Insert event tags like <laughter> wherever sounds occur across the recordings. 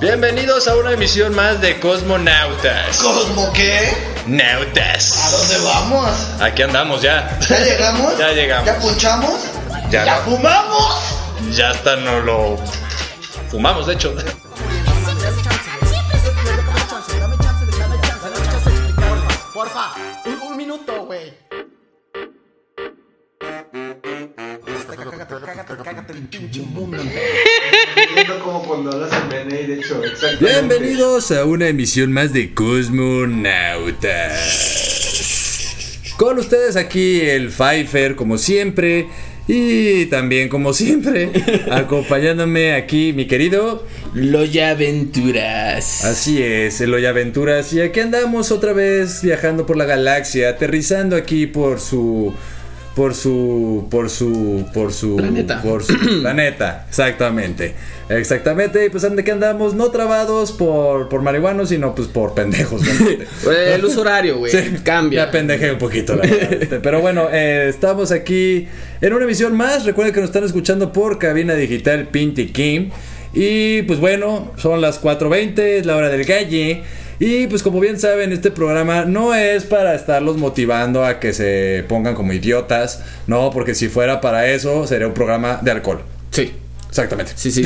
Bienvenidos a una emisión más de Cosmonautas. ¿Cosmo qué? Nautas. ¿A dónde vamos? Aquí andamos ya. ¿Ya llegamos? Ya llegamos. ¿Ya punchamos? Ya ¿Ya no. fumamos? Ya hasta no lo fumamos, de hecho. Pinche mundo. Viendo como cuando hablas en BNI, de hecho, exactamente. Bienvenidos a una emisión más de Cosmonautas. Con ustedes aquí el Pfeiffer, como siempre. Y también, como siempre, <laughs> acompañándome aquí mi querido. Loya Aventuras. Así es, Eloy Aventuras. Y aquí andamos otra vez viajando por la galaxia, aterrizando aquí por su. Por su. Por su. Por su. Planeta. Por su <clears throat> planeta. Exactamente. Exactamente. Y pues ande que andamos no trabados por, por marihuanos, sino pues por pendejos. <laughs> El uso horario, güey. Sí, Cambia. Me apendejé un poquito, la verdad. este, Pero bueno, eh, estamos aquí en una emisión más. Recuerden que nos están escuchando por cabina digital Pinty Kim. Y pues bueno, son las 4.20, es la hora del galle. Y pues como bien saben, este programa no es para estarlos motivando a que se pongan como idiotas. No, porque si fuera para eso, sería un programa de alcohol. Sí. Exactamente. Sí, <laughs> sí.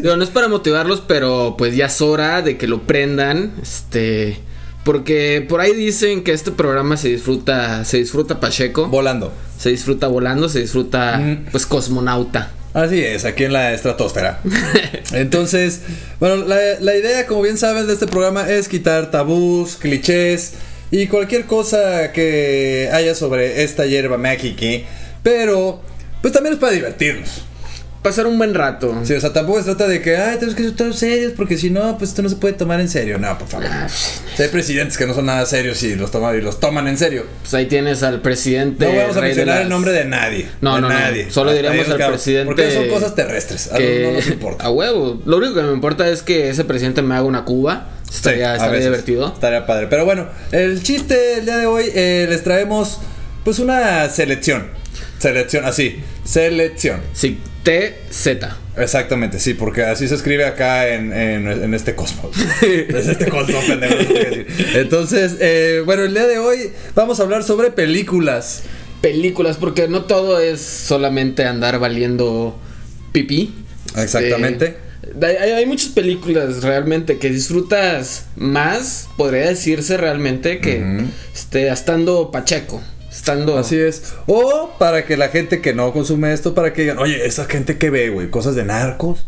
Digo, no es para motivarlos, pero pues ya es hora de que lo prendan. Este. Porque por ahí dicen que este programa se disfruta. Se disfruta Pacheco. Volando. se disfruta volando, se disfruta Mm. pues cosmonauta. Así es, aquí en la estratosfera. <laughs> Entonces, bueno, la, la idea, como bien saben, de este programa es quitar tabús, clichés y cualquier cosa que haya sobre esta hierba mágica. Pero, pues también es para divertirnos. Pasar un buen rato. Sí, o sea, tampoco se trata de que, ay, tenemos que ser serios porque si no, pues esto no se puede tomar en serio. No, por favor. Ah, Si hay presidentes que no son nada serios y los toman, y los toman en serio. Pues ahí tienes al presidente. No vamos a mencionar las- el nombre de nadie. No, de no, no. Solo ellos al presidente Porque son cosas terrestres. A que no nos importa. A huevo. Lo único que me importa es que ese presidente me haga una cuba. Estaría, Sí, estaría divertido. Estaría padre. Pero bueno, el chiste el día de hoy eh, les traemos pues una selección. Selección, así. Selección. Sí, TZ. Exactamente, sí, porque así se escribe acá en, en- en este cosmos. <laughs> es este cosmos, pendejo. Entonces, eh, bueno, el día de hoy vamos a hablar sobre películas. Películas, porque no todo es solamente andar valiendo pipí. Exactamente. Este, hay, hay muchas películas realmente que disfrutas más, podría decirse realmente, que Ujú. este, estando Pacheco. Estando. Así es. O para que la gente que no consume esto, para que digan, oye, esa gente que ve, güey, cosas de narcos.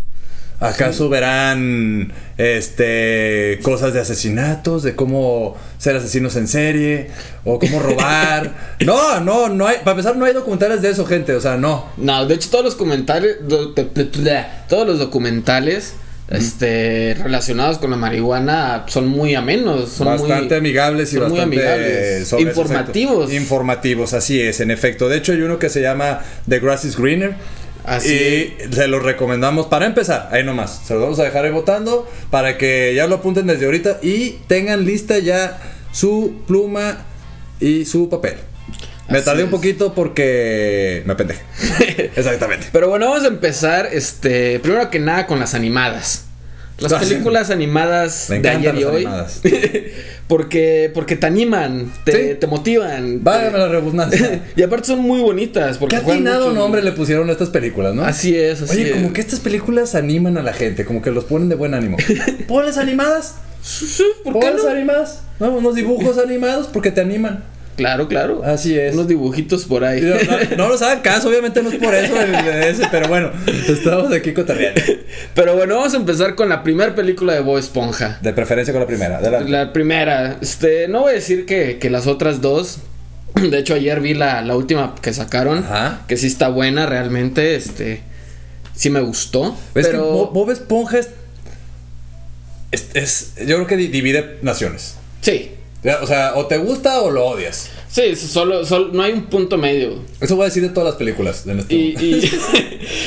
¿Acaso verán este cosas de asesinatos, de cómo ser asesinos en serie o cómo robar? <laughs> no, no, no hay, para empezar no hay documentales de eso, gente, o sea, no. No, de hecho todos los comentarios, todos los documentales este, relacionados con la marihuana son muy amenos, son bastante muy, amigables y son muy bastante amigables. Informativos. informativos, así es, en efecto. De hecho, hay uno que se llama The Grass is Greener. Así y se los recomendamos para empezar, ahí nomás. Se los vamos a dejar ahí votando para que ya lo apunten desde ahorita y tengan lista ya su pluma y su papel. Me Así tardé un poquito porque me pendejé. <laughs> Exactamente. Pero bueno, vamos a empezar, este, primero que nada con las animadas. Las Ah, películas animadas Me de ayer y hoy. <laughs> porque, porque te animan, te, Sí. te motivan. Válgame la redundancia. <laughs> y aparte son muy bonitas. Porque Qué atinado mucho- nombre le pusieron a estas películas, ¿no? Así es, así Oye, es. como que estas películas animan a la gente, como que los ponen de buen ánimo. Ponles animadas. ¿Por qué Ponles no? animadas. No, unos dibujos animados porque te animan. Claro, claro. Así es. Unos dibujitos por ahí. No, no- no nos hagan caso, obviamente no es por eso el ese, pero bueno, estamos aquí cotorreando. <laughs> Pero bueno, vamos a empezar con la primera película de Bob Esponja. De preferencia con la primera. adelante. La primera, este, no voy a decir que, que las otras dos. <clears throat> De hecho, ayer vi la, la última que sacaron. Ajá. Que sí está buena, realmente. Este. Sí me gustó. ¿Ves pero. que Bo- Bob Esponja es, es, es- Yo creo que di- divide naciones. Sí. O sea, o te gusta o lo odias. Sí, solo, solo, no hay un punto medio. Eso voy a decir de todas las películas. de este Y, y,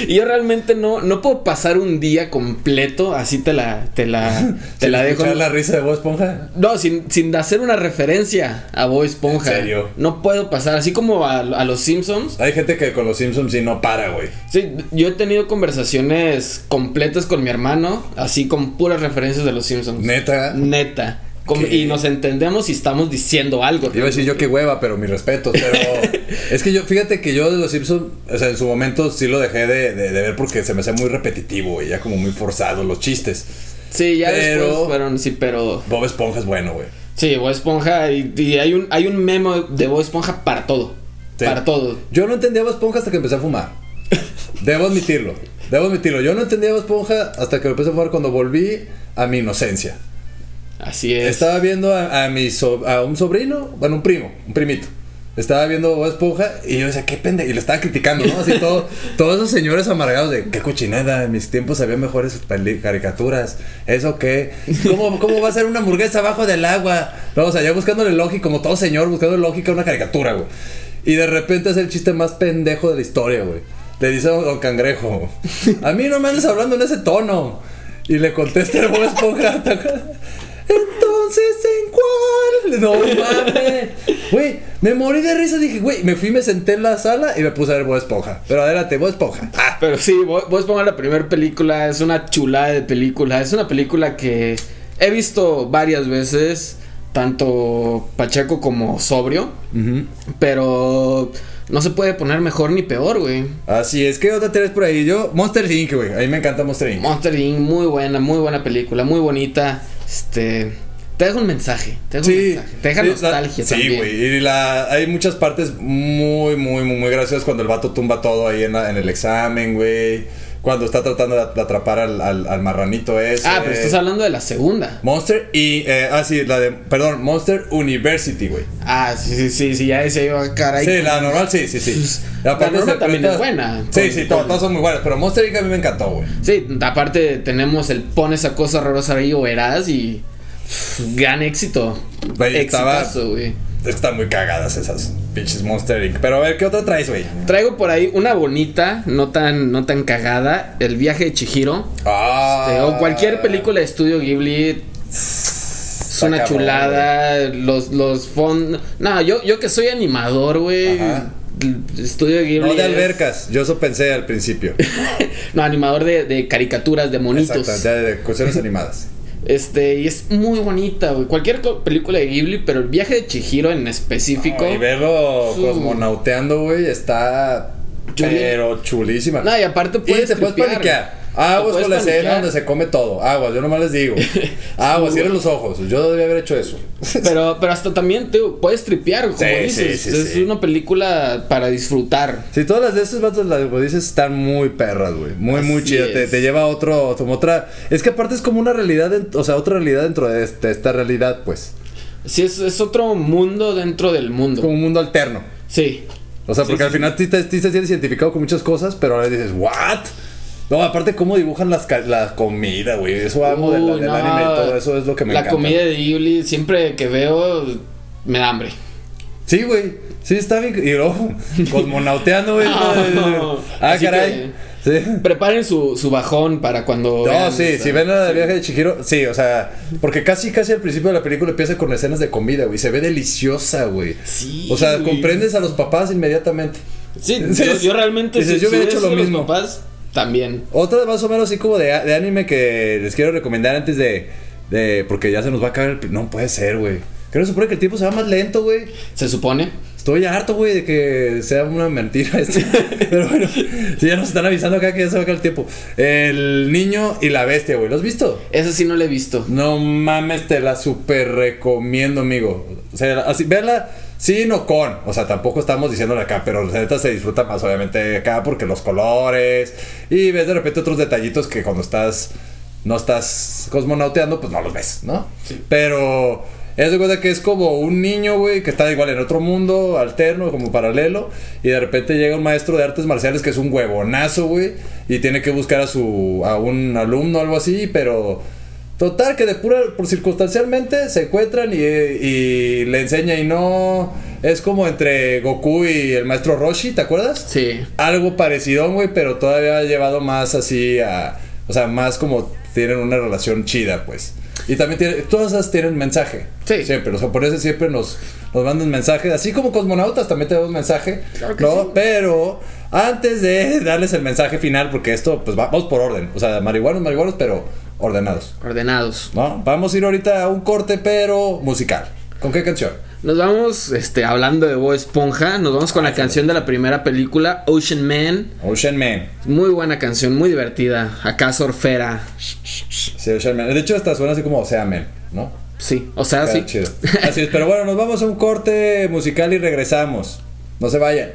<laughs> y yo realmente no, no puedo pasar un día completo, así te la, te la, <laughs> te ¿Sin la dejo. la risa de Bob Esponja? No, sin, sin hacer una referencia a Bob Esponja. ¿En serio? No puedo pasar, así como a, a los Simpsons. Hay gente que con los Simpsons sí no para, güey. Sí, yo he tenido conversaciones completas con mi hermano, así con puras referencias de los Simpsons. Neta. Neta. Como- ¿Qué? y nos entendemos y estamos diciendo algo. Iba a decir yo que hueva, pero mi respeto. Pero <laughs> es que yo, fíjate que yo de los Simpsons, o sea, en su momento sí lo dejé de, de- de ver porque se me hacía muy repetitivo, güey. Ya como muy forzado los chistes. Sí, ya Pero- después fueron, sí, pero... Bob Esponja es bueno, güey. Sí, Bob Esponja, y, y hay un hay un memo de Bob Esponja para todo. Sí. Para todo. Yo no entendía Bob Esponja hasta que empecé a fumar. Debo admitirlo. Debo admitirlo. Yo no entendía Bob Esponja hasta que empecé a fumar cuando volví a mi inocencia. Así es. Estaba viendo a, a mi so- a un sobrino, bueno, un primo, un primito. Estaba viendo Bob Esponja y yo decía, qué pende. Y lo estaba criticando, ¿no? Así todo, <laughs> todos esos señores amargados de qué cochinada. En mis tiempos había mejores caricaturas. ¿Eso qué? ¿Cómo, ¿Cómo va a ser una hamburguesa abajo del agua? No, o sea, ya buscándole lógica, como todo señor, buscando lógica a una caricatura, güey. Y de repente es el chiste más pendejo de la historia, güey. Le dice a Don Cangrejo, a mí no me andes hablando en ese tono. Y le contesta el Bob Esponja. <laughs> Entonces, ¿en cuál? No mames. Güey, me morí de risa. Dije, güey, me fui, me senté en la sala y me puse a ver Bob Esponja. Pero adelante, Bob Esponja. Ah, Pero sí, Bob Esponja la primera película es una chulada de película. Es una película que he visto varias veces, tanto Pacheco como sobrio, pero no se puede poner mejor ni peor, güey. Así es, ¿qué otra tenés por ahí? Yo, Monster Inc., güey. A mí me encanta Monster Inc. Monster Inc., muy buena, muy buena película, muy bonita. Este, te deja un mensaje, te deja un Sí, mensaje, te deja sí, nostalgia la- también. Sí, güey. Y la, hay muchas partes muy, muy, muy, muy graciosas cuando el vato tumba todo ahí en, la- en el examen, güey. Cuando está tratando de, atrapar al, al- al marranito ese. Ah, pero estás hablando de la segunda. Monster y. eh, ah, sí, la de. Perdón, Monster University, güey. Ah, sí, sí, sí, sí, ya ese yo, caray. Sí, la normal, sí, sí, sí. La Aparte normal también es buena. Sí, Con- sí, todas, son muy buenas. Pero Monster Inc. a mí me encantó, güey. Sí, aparte tenemos el pon esa cosa horrorosa ahí o verás y gran éxito. Exitazo, güey. Están muy cagadas esas pinches Monster Inc. Pero a ver, ¿qué otra traes, güey? Traigo por ahí una bonita, no tan, no tan cagada, El viaje de Chihiro. Ah. Este, o cualquier película de estudio Ghibli. Es una cabrón, chulada. Los, los fond. No, yo, yo que soy animador, güey. Estudio Ghibli. No de albercas, yo eso pensé al principio. <laughs> No, animador de, de caricaturas, de monitos. Exacto, de, de cuestiones <laughs> animadas. Este, y es muy bonita, güey. Cualquier película de Ghibli, pero el viaje de Chihiro en específico. y verlo Su- cosmonauteando, güey, está. Chuli- Pero chulísima. No, y aparte y puedes. te puedes paniquear. Te Aguas con la escena donde se come todo. Aguas, yo nomás les digo. <laughs> Aguas, cierren los ojos. Yo debía haber hecho eso. Pero, <laughs> pero hasta también te puedes tripear, como Sí, dices. sí, sí, es una película para disfrutar. Sí, todas las de esos vatos, las como dices, están muy perras, güey. Muy, muy chidas. Te, te lleva a otro, como otra. Es que aparte es como una realidad, o sea, otra realidad dentro de este- esta realidad, pues. Sí, es, es otro mundo dentro del mundo. Como un mundo alterno. Sí. O sea, porque sí, al final sí te, sí te sientes identificado con muchas cosas, pero ahora dices, ¿what? No, aparte, cómo dibujan las, ca- la comida, güey. Eso amo del, Uy, del no. anime y todo eso es lo que me La encanta. comida de Ghibli, siempre que veo, me da hambre. Sí, güey. Sí, está bien. Y luego, <laughs> cosmonauteando, güey. No. ah, Así caray. Sí. Preparen su, su bajón para cuando. No, vean sí, si ven la de sí. viaje de Chihiro, sí, o sea, porque casi, casi al principio de la película empieza con escenas de comida, güey, se ve deliciosa, güey. Sí, O sea, güey. comprendes a los papás inmediatamente. Sí, <laughs> yo, yo realmente. dices, si- yo hubiera hecho lo sido los mismo. papás, también. Otra más o menos así como de, de anime que les quiero recomendar antes de, de, porque ya se nos va a acabar el, no puede ser, güey. Creo que se supone que el tiempo se va más lento, güey. Se supone. Estoy harto, güey, de que sea una mentira esto. <laughs> Pero bueno, si ya nos están avisando acá que ya se va a acabar el tiempo. El niño y la bestia, güey. ¿Lo has visto? Esa sí no la he visto. No mames, te la super recomiendo, amigo. O sea, así, verla sin o con. O sea, tampoco estamos diciéndole acá, pero la neta se disfruta más, obviamente, acá porque los colores. Y ves de repente otros detallitos que cuando estás. No estás cosmonauteando, pues no los ves, ¿no? Pero. Es de cuenta que es como un niño, güey, que está igual en otro mundo, alterno, como paralelo, y de repente llega un maestro de artes marciales que es un huevonazo, güey, y tiene que buscar a su a un alumno o algo así, pero Total, que de pura, por circunstancialmente se encuentran y, y le enseña y no. Es como entre Goku y el maestro Roshi, ¿te acuerdas? Sí. Algo parecido, güey, pero todavía llevado más así a. O sea, más como tienen una relación chida, pues. Y también tiene, todas esas tienen mensaje. Sí. Siempre, los japoneses siempre nos, nos mandan mensaje. Así como cosmonautas también tenemos mensaje. Claro que ¿no? sí. Pero antes de <laughs> darles el mensaje final, porque esto, pues va- vamos por orden. O sea, marihuanos, marihuanos, pero ordenados. Ordenados. ¿No? Vamos a ir ahorita a un corte, pero musical. ¿Con qué canción? Nos vamos, este, hablando de Bob Esponja, nos vamos con la canción de la primera película, Ocean Man. Ocean Man. Muy buena canción, muy divertida. Acá surfera. Sí, Ocean Man. De hecho, hasta suena así como Ocean Man, ¿no? Sí, o sea, Queda sí. chido. <laughs> Así es, pero bueno, nos vamos a un corte musical y regresamos. No se vayan.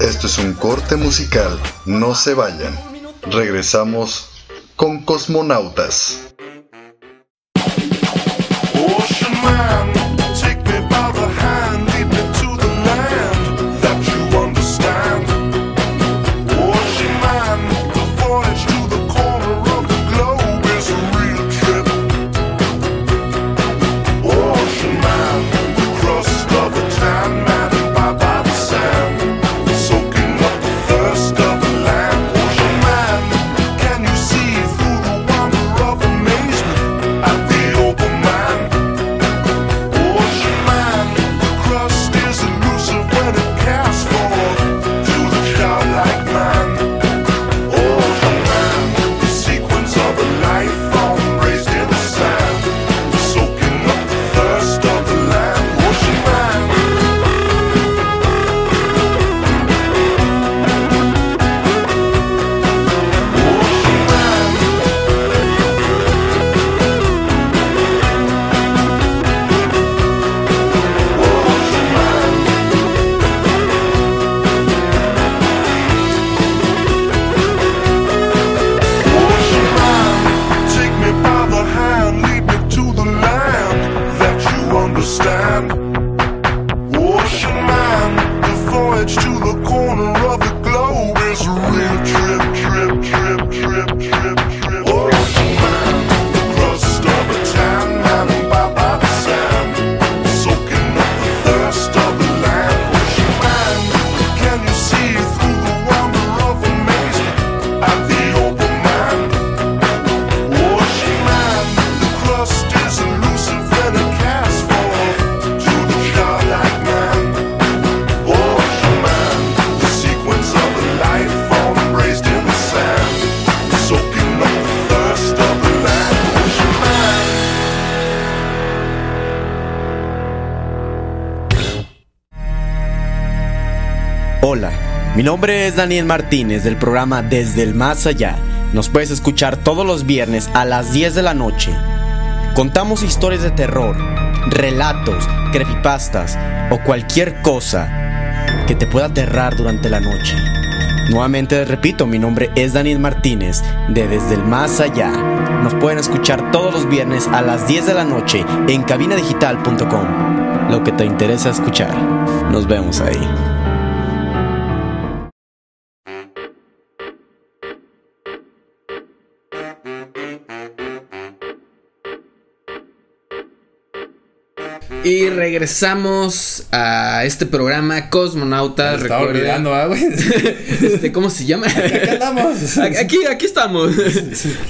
Esto es un corte musical, no se vayan. Regresamos con Cosmonautas. Mi nombre es Daniel Martínez del programa Desde el Más Allá. Nos puedes escuchar todos los viernes a las 10 de la noche. Contamos historias de terror, relatos, creepypastas o cualquier cosa que te pueda aterrar durante la noche. Nuevamente les repito, mi nombre es Daniel Martínez de Desde el Más Allá. Nos pueden escuchar todos los viernes a las 10 de la noche en cabinadigital.com. Lo que te interesa escuchar. Nos vemos ahí. Y regresamos a este programa Cosmonautas. Me estaba olvidando, ¿ah, güey? <laughs> Este, ¿Cómo se llama? Andamos. Aquí, aquí estamos.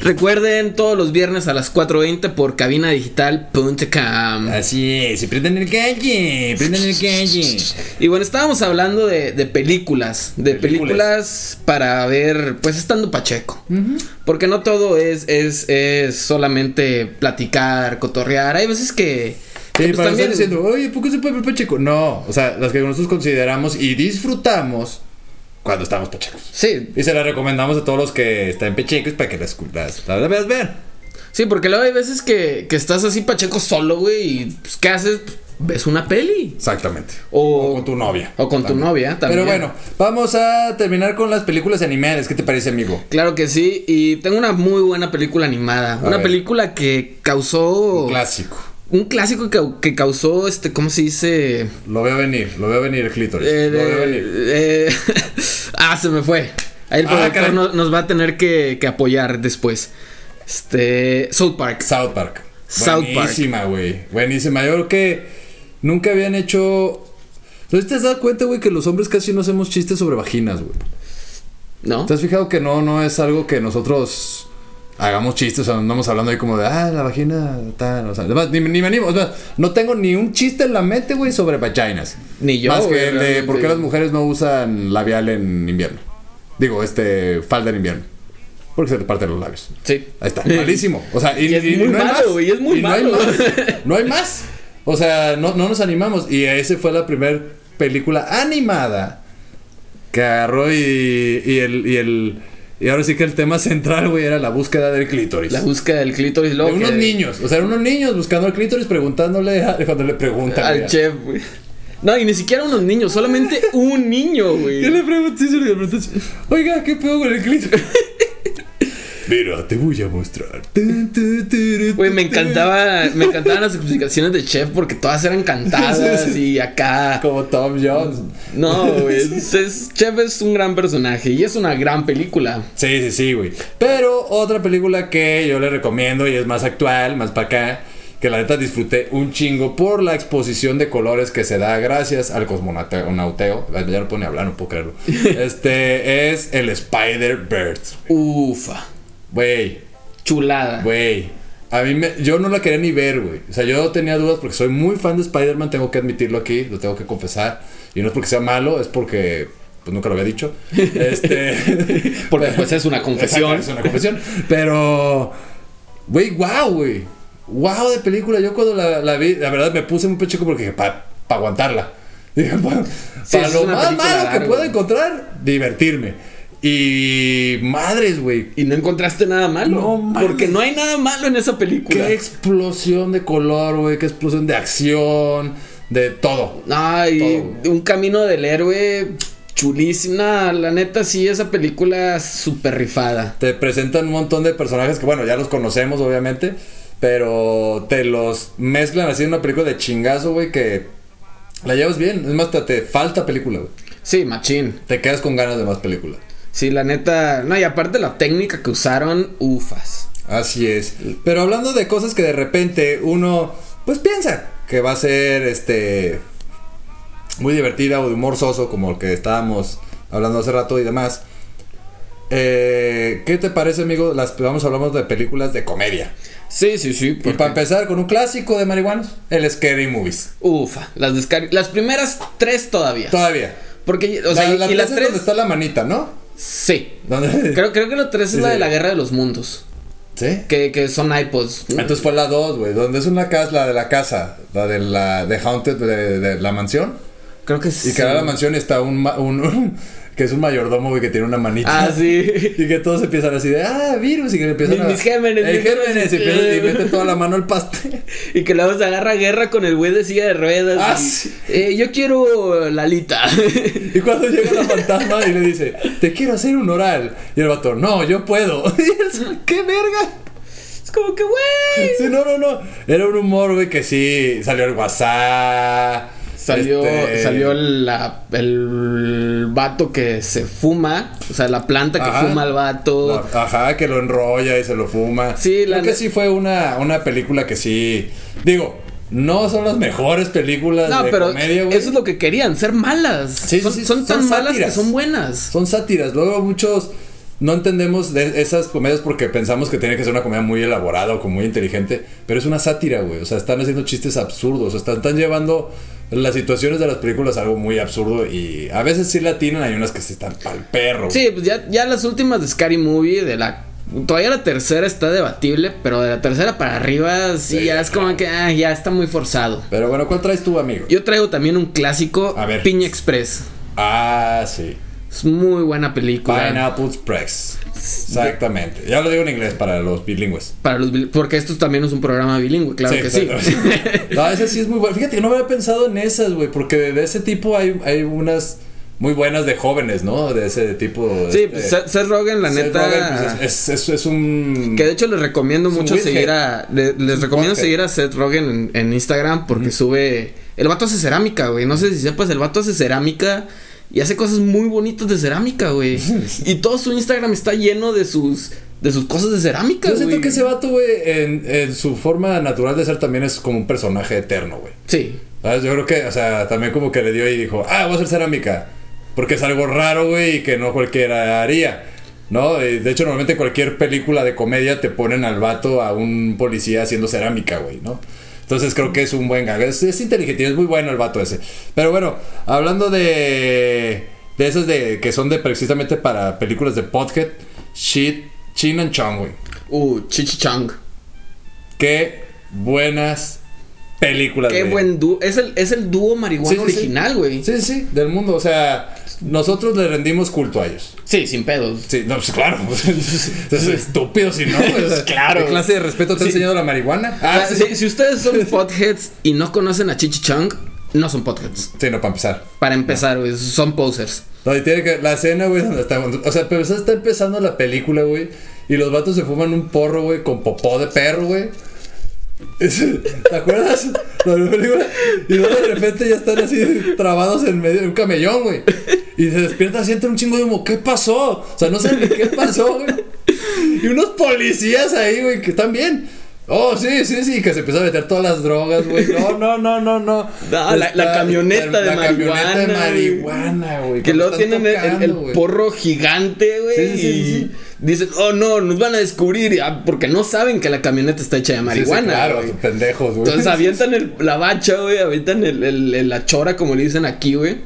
Recuerden todos los viernes a las 4.20 por cabinadigital.com. Así es, y prenden el calle, prenden el calle. Y bueno, estábamos hablando de, de películas, de Películas. películas para ver, pues estando Pacheco. Porque no todo es, es, es solamente platicar, cotorrear. Hay veces que... Sí, pues, también- diciendo, oye, ¿por qué se puede ver Pacheco? No, o sea, las que nosotros consideramos y disfrutamos cuando estamos pachecos. Sí, Y se las recomendamos a todos los que están pechecos para que las, las, las veas ver. sí, porque luego hay veces que, que estás así Pacheco solo, güey, y pues, ¿qué haces? Pues, ves una peli. Exactamente. O- con tu novia. o con tu novia, también. Pero bueno, vamos a terminar con las películas animadas. ¿Qué te parece, amigo? Claro que sí, y tengo una muy buena película animada. una ver. película que causó... Un clásico. Un clásico que, que causó, este, ¿cómo se dice? Lo veo venir, lo veo venir el clítoris. Eh, lo veo de- venir. eh, <laughs> ah, se me fue. Ahí el Ah, productor nos va a tener que, que apoyar después. Este. South Park. South Park. South. Buenísima, güey. Buenísima. Yo creo que nunca habían hecho. ¿No te has dado cuenta, güey, que los hombres casi no hacemos chistes sobre vaginas, güey? ¿No? ¿Te has fijado que no, no es algo que nosotros hagamos chistes? O sea, andamos hablando ahí como de, ah, la vagina, tal. O sea, además, ni, ni me animo. O sea, no tengo ni un chiste en la mente, güey, sobre vaginas. Ni yo, Más güey, que el de por qué las mujeres no usan labial en invierno. Digo, este, falda en invierno. Porque se te parten los labios. Sí. Ahí está, <laughs> malísimo. O sea, y, Y es y muy no hay malo, más. güey, es muy Y no hay malo. más. <laughs> No hay más. O sea, no, no nos animamos. Y ese fue la primera película animada que agarró y, y el, y el. Y ahora sí que el tema central, güey, era la búsqueda del clítoris. La búsqueda del clítoris. de luego unos que- niños. O sea, unos niños buscando el clítoris preguntándole. a- <laughs> cuando le preguntan. Al chef, güey. No, y ni siquiera unos niños, solamente un niño, güey. <laughs> ¿Qué le pregunté? Sí, le pregunté, Oiga, ¿qué pedo con el clítoris? <laughs> Mira, te voy a mostrar. Güey, me encantaba, me encantaban las explicaciones de Chef porque todas eran cantadas y acá. Como Tom Jones. No, güey. Chef es un gran personaje y es una gran película. Sí, sí, sí, güey. Pero otra película que yo le recomiendo y es más actual, más para acá, que la neta disfruté un chingo por la exposición de colores que se da gracias al cosmonauteo. Ya no pone a hablar, no puedo creerlo. <laughs> Este es el Spider-Birds. Ufa. Güey, Chulada. güey. A mí me, yo no la quería ni ver, güey. O sea, yo tenía dudas porque soy muy fan de Spider-Man, tengo que admitirlo aquí, lo tengo que confesar. Y no es porque sea malo, es porque pues nunca lo había dicho. <laughs> Este, <laughs> Porque pues es una <laughs> confesión. Es una confesión. Pero, güey, wow, güey. Wow de película. Yo cuando la, la vi, la verdad me puse muy pechico porque dije, para aguantarla. Dije, para Sí, lo más malo que pueda encontrar, divertirme. Y madres, güey. Y no encontraste nada malo. No mames. porque no hay nada malo en esa película. Qué explosión de color, güey. Qué explosión de acción. De todo. Ay, Todo. un camino del héroe chulísimo. Nah, la neta, sí, esa película súper rifada. Te presentan un montón de personajes que, bueno, ya los conocemos, obviamente. Pero te los mezclan así en una película de chingazo, güey, que la llevas bien. Es más, te, te falta película, güey. Sí, machín. Te quedas con ganas de más película. Sí, la neta. No, y aparte la técnica que usaron, ufas. Así es. Pero hablando de cosas que de repente uno, pues piensa que va a ser, este, muy divertida o de humor soso, como el que estábamos hablando hace rato y demás. Eh, ¿Qué te parece, amigo? Las vamos hablamos de películas de comedia. Sí, sí, sí. Y para empezar con un clásico de marihuanos, el Scary Movies. Ufa, las Las primeras tres todavía. Todavía. Porque, o sea, la, y- la y tres las es tres. donde está la manita, ¿no? Sí. ¿Dónde? Creo, creo que la tres Sí, es la sí. de la guerra de los mundos. ¿Sí? Que, que son iPods. Entonces fue la 2, güey. Donde es una casa, la de la casa, la de la de Haunted, de, de la mansión. Creo que sí. Y que ahora la mansión está un, un, <laughs> un- que es un mayordomo, güey, que tiene una manita. Ah, sí. <laughs> Y que todos empiezan así de, ah, virus, y que empiezan Mis- a... mis gémenes, Eh, mis gémenes, y, empiezan- y <laughs> mete toda la mano al pastel. Y que luego se agarra guerra con el güey de silla de ruedas. Ah, y, sí. eh, yo quiero Lalita. <laughs> Y cuando llega la fantasma y le dice, te quiero hacer un oral. Y el vato, no, yo puedo. Y él, ¿qué verga? es como que, güey. Sí, no, no, no. Era un humor, güey, que sí, salió el WhatsApp. Salió, este, salió la, el vato que se fuma, o sea, la planta que Ajá. fuma el vato. Ajá, que lo enrolla y se lo fuma. Sí, la Creo que sí fue una, una película que sí. Digo, no son las mejores películas No, de pero comedia, güey. eso es lo que querían, ser malas. Sí, son, sí, son son tan malas que son buenas. Son sátiras. Luego muchos no entendemos de esas comedias porque pensamos que tiene que ser una comedia muy elaborada o como muy inteligente. Pero es una sátira, güey. O sea, están haciendo chistes absurdos. O sea, están llevando las situaciones de las películas algo muy absurdo. Y a veces sí la atinan, hay unas que sí están pa'l perro. Sí, pues ya, ya las últimas de Scary Movie, de la. Todavía la tercera está debatible, pero de la tercera para arriba, sí, Sí, ya es como que ah, ya está muy forzado. Pero bueno, ¿cuál traes tú, amigo? Yo traigo también un clásico, A ver. Piña Express. Ah, sí. Es muy buena película. Pineapple Express. Exactamente. Ya lo digo en inglés para los bilingües. Para los, porque esto también es un programa bilingüe, claro que sí. <laughs> no, ese sí es muy bueno. Fíjate que no había pensado en esas, güey, porque de, ese tipo hay, hay unas muy buenas de jóvenes, ¿no? De ese tipo. Sí, este, pues Seth Seth Rogen, la Seth neta. Rogen, pues, es, es, es un. Que de hecho les recomiendo mucho seguir a. le- les recomiendo seguir a Seth Rogen en, en Instagram porque sube. El vato hace cerámica, güey. No sé si sepas, el vato hace cerámica y hace cosas muy bonitas de cerámica, güey. <laughs> y todo su Instagram está lleno de sus de sus cosas de cerámica, Yo siento que ese vato, güey, en, en su forma natural de ser también es como un personaje eterno, güey. Sí. ¿Sabes? Yo creo que, o sea, también como que le dio y dijo, ah, voy a hacer cerámica. Porque es algo raro, güey, y que no cualquiera haría. ¿No? De hecho, normalmente en cualquier película de comedia te ponen al vato a un policía haciendo cerámica, güey, ¿no? Entonces creo que es un buen gag. Es, es inteligente, es muy bueno el vato ese. Pero bueno, hablando de. De esas de que son de precisamente para películas de podcast, shit, Chin and Chong, güey. Uh, Chichi Chang. Qué buenas películas, Qué güey. buen dúo. Es el, es el dúo marihuana Sí, sí, sí. original, güey. Sí, sí, del mundo. O sea, nosotros le rendimos culto a ellos. Sí, sin pedos. Sí, no, pues claro. <laughs> es estúpido si no, sea, <laughs> Claro. ¿Qué clase de respeto te ha enseñado la marihuana? Ah, Ah, sí. si, si ustedes son podheads y no conocen a Chichi Chang, no son podheads. Sí, no, para empezar. Para empezar, güey, son posers. No, y tiene que. La escena, güey, donde está. O sea, pero está empezando la película, güey. Y los vatos se fuman un porro, güey, con popó de perro, güey. <laughs> ¿Te acuerdas? La película. Y luego de repente ya están así trabados en medio de un camellón, güey. Y se despierta, siente un chingo de humo. ¿Qué pasó? O sea, no saben ni qué pasó, güey. Y unos policías ahí, güey, que están bien. Oh, sí, sí, sí, que se empezó a meter todas las drogas, güey. No, no, no, no, no. La- la camioneta de la camioneta de marihuana, marihuana, güey. Que luego tienen el, porro gigante, güey. Sí, sí, sí. Dicen, oh no, nos van a descubrir. ah, porque no saben que la camioneta está hecha de Sí, sí, marihuana. claro, pendejos, güey. Entonces <laughs> avientan el- la bacha, güey. Avientan el, el- el- la chora, como le dicen aquí, güey.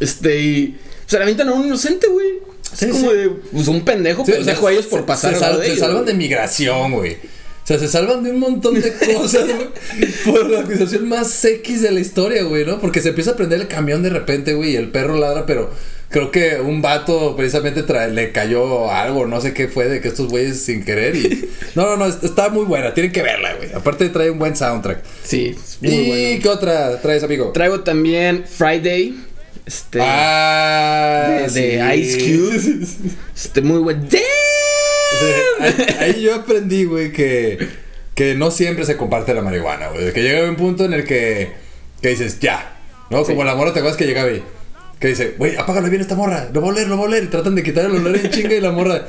Este, y se la avientan a un inocente, güey. Sí, es como de, pues un pendejo, Sí, o sea, pendejo a ellos por pasar. Se, sal- de salvan de migración, güey. O sea, se salvan de un montón de <laughs> cosas, güey. Por la acusación más X de la historia, güey, ¿no? Porque se empieza a prender el camión de repente, güey, y el perro ladra, pero creo que un vato precisamente le cayó algo, no sé qué fue de que estos güeyes sin querer y... <laughs> No, no, no, es- está muy buena, tienen que verla, güey. Aparte trae un buen soundtrack. Sí, es muy ¿Y bueno. qué otra traes, amigo? Traigo también Friday. Este. Ah, de. Ice Cube. Este, muy buen. ¡Damn! <laughs> Ahí, yo aprendí, güey, que, que no siempre se comparte la marihuana, güey. Que llega un punto en el que, que dices, ya, ¿no? Como la morra, ¿te acuerdas que llegaba y que dice, güey, apágalo bien esta morra, lo voy a oler, lo voy a oler. Y tratan de quitar el olor en chinga y la morra,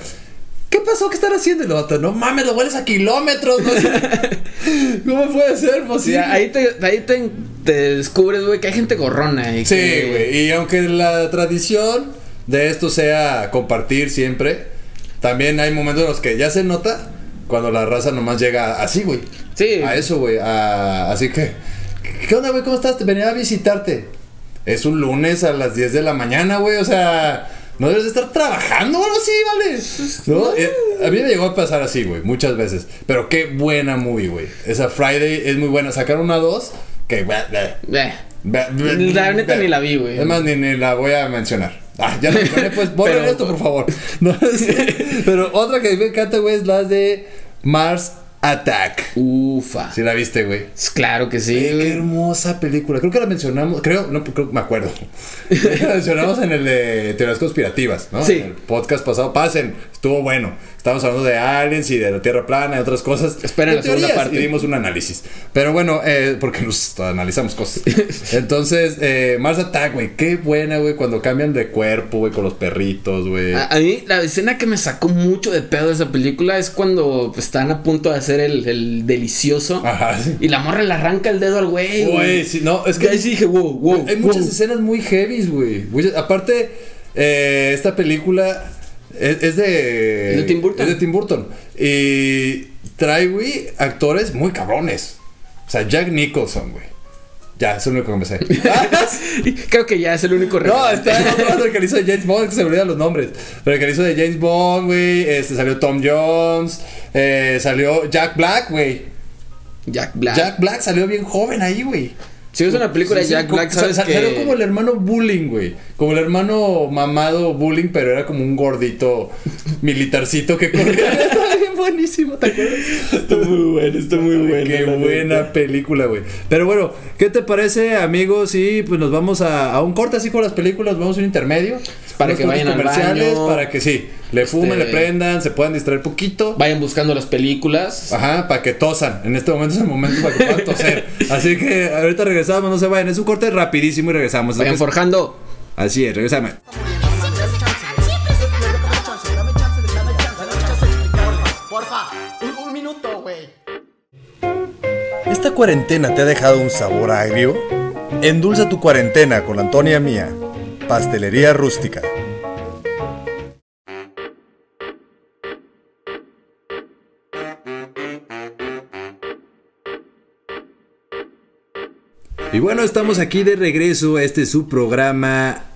¿qué pasó? ¿Qué están haciendo? Y lo vato, no mames, lo hueles a kilómetros, no. <laughs> ¿Cómo puede ser Sí, posible? ahí te, ahí te, te descubres, güey, que hay gente gorrona. Y Sí, que- güey. Y aunque la tradición de esto sea compartir siempre, también hay momentos en los que ya se nota cuando la raza nomás llega así, güey. Sí. A eso, güey. a- Así que, ¿qué onda, güey? ¿Cómo estás? Te venía a visitarte. Es un lunes a las 10 de la mañana, güey. O sea, no debes de estar trabajando o algo así, ¿vale? ¿No? Eh, a mí me llegó a pasar así, güey, muchas veces. Pero qué buena movie, güey. Esa Friday es muy buena. Sacaron una 2 que... La neta ni la vi, güey. Es más, ni, ni la voy a mencionar. Ah, ya la mencioné, pues <laughs> borren esto, por favor. <laughs> No, <laughs> sí. Pero otra que me encanta, güey, es la de Mars Attack. Ufa. Si la viste, güey. Claro que sí, Qué hermosa película. Creo que la mencionamos, creo, no creo, me acuerdo. Creo que la mencionamos en el de teorías conspirativas, ¿no? Sí. En el podcast pasado. Pasen, estuvo bueno. Estábamos hablando de aliens y de la Tierra plana y otras cosas. Esperen la segunda parte. Y dimos un análisis. Pero bueno, eh, porque nos analizamos cosas. <laughs> Entonces, eh, Mars Attack, güey. Qué buena, güey, cuando cambian de cuerpo, güey, con los perritos, güey. A, a mí la escena que me sacó mucho de pedo de esa película es cuando están a punto de hacer el, el delicioso Ajá, sí. y la morra le arranca el dedo al güey. Güey, sí, no, es que ahí sí dije, wow, wow. Hay muchas escenas muy heavies, güey. Aparte, eh, esta película es, es de. Es de Tim Burton. Es de Tim Burton. Y trae, güey, actores muy cabrones. O sea, Jack Nicholson, güey. Ya, es el único que me sé. <laughs> Creo que ya es el único No, está el que hizo de James Bond, que se me olvidan los nombres. Pero el que le hizo de James Bond, güey. Este salió Tom Jones. eh, salió Jack Black, güey. Jack Black. Jack Black salió bien joven ahí, güey. Si es una película Sí, de Jack Black, sa- sabes sa- que... Salió como el hermano bullying, güey. Como el hermano mamado bullying, pero era como un gordito militarcito que corría. <laughs> <laughs> Buenísimo, ¿te acuerdas? Está muy bueno, está muy Ay, bueno. Qué buena neta. película, güey. Pero bueno, ¿qué te parece, amigos? Y pues nos vamos a, a un corte así con las películas, vamos a un intermedio. Para que vayan cortes al comerciales, baño. para que sí, le fumen, Este- le prendan, se puedan distraer poquito. Vayan buscando las películas. Ajá, para que tosan. En este momento es el momento para que puedan <laughs> toser. Así que ahorita regresamos, no se vayan. Es un corte rapidísimo y regresamos. Vayan forjando. Así es, regresamos. ¿Esta cuarentena te ha dejado un sabor agrio? Endulza tu cuarentena con Antonia Mía, Pastelería Rústica. Y bueno, estamos aquí de regreso. Este es su programa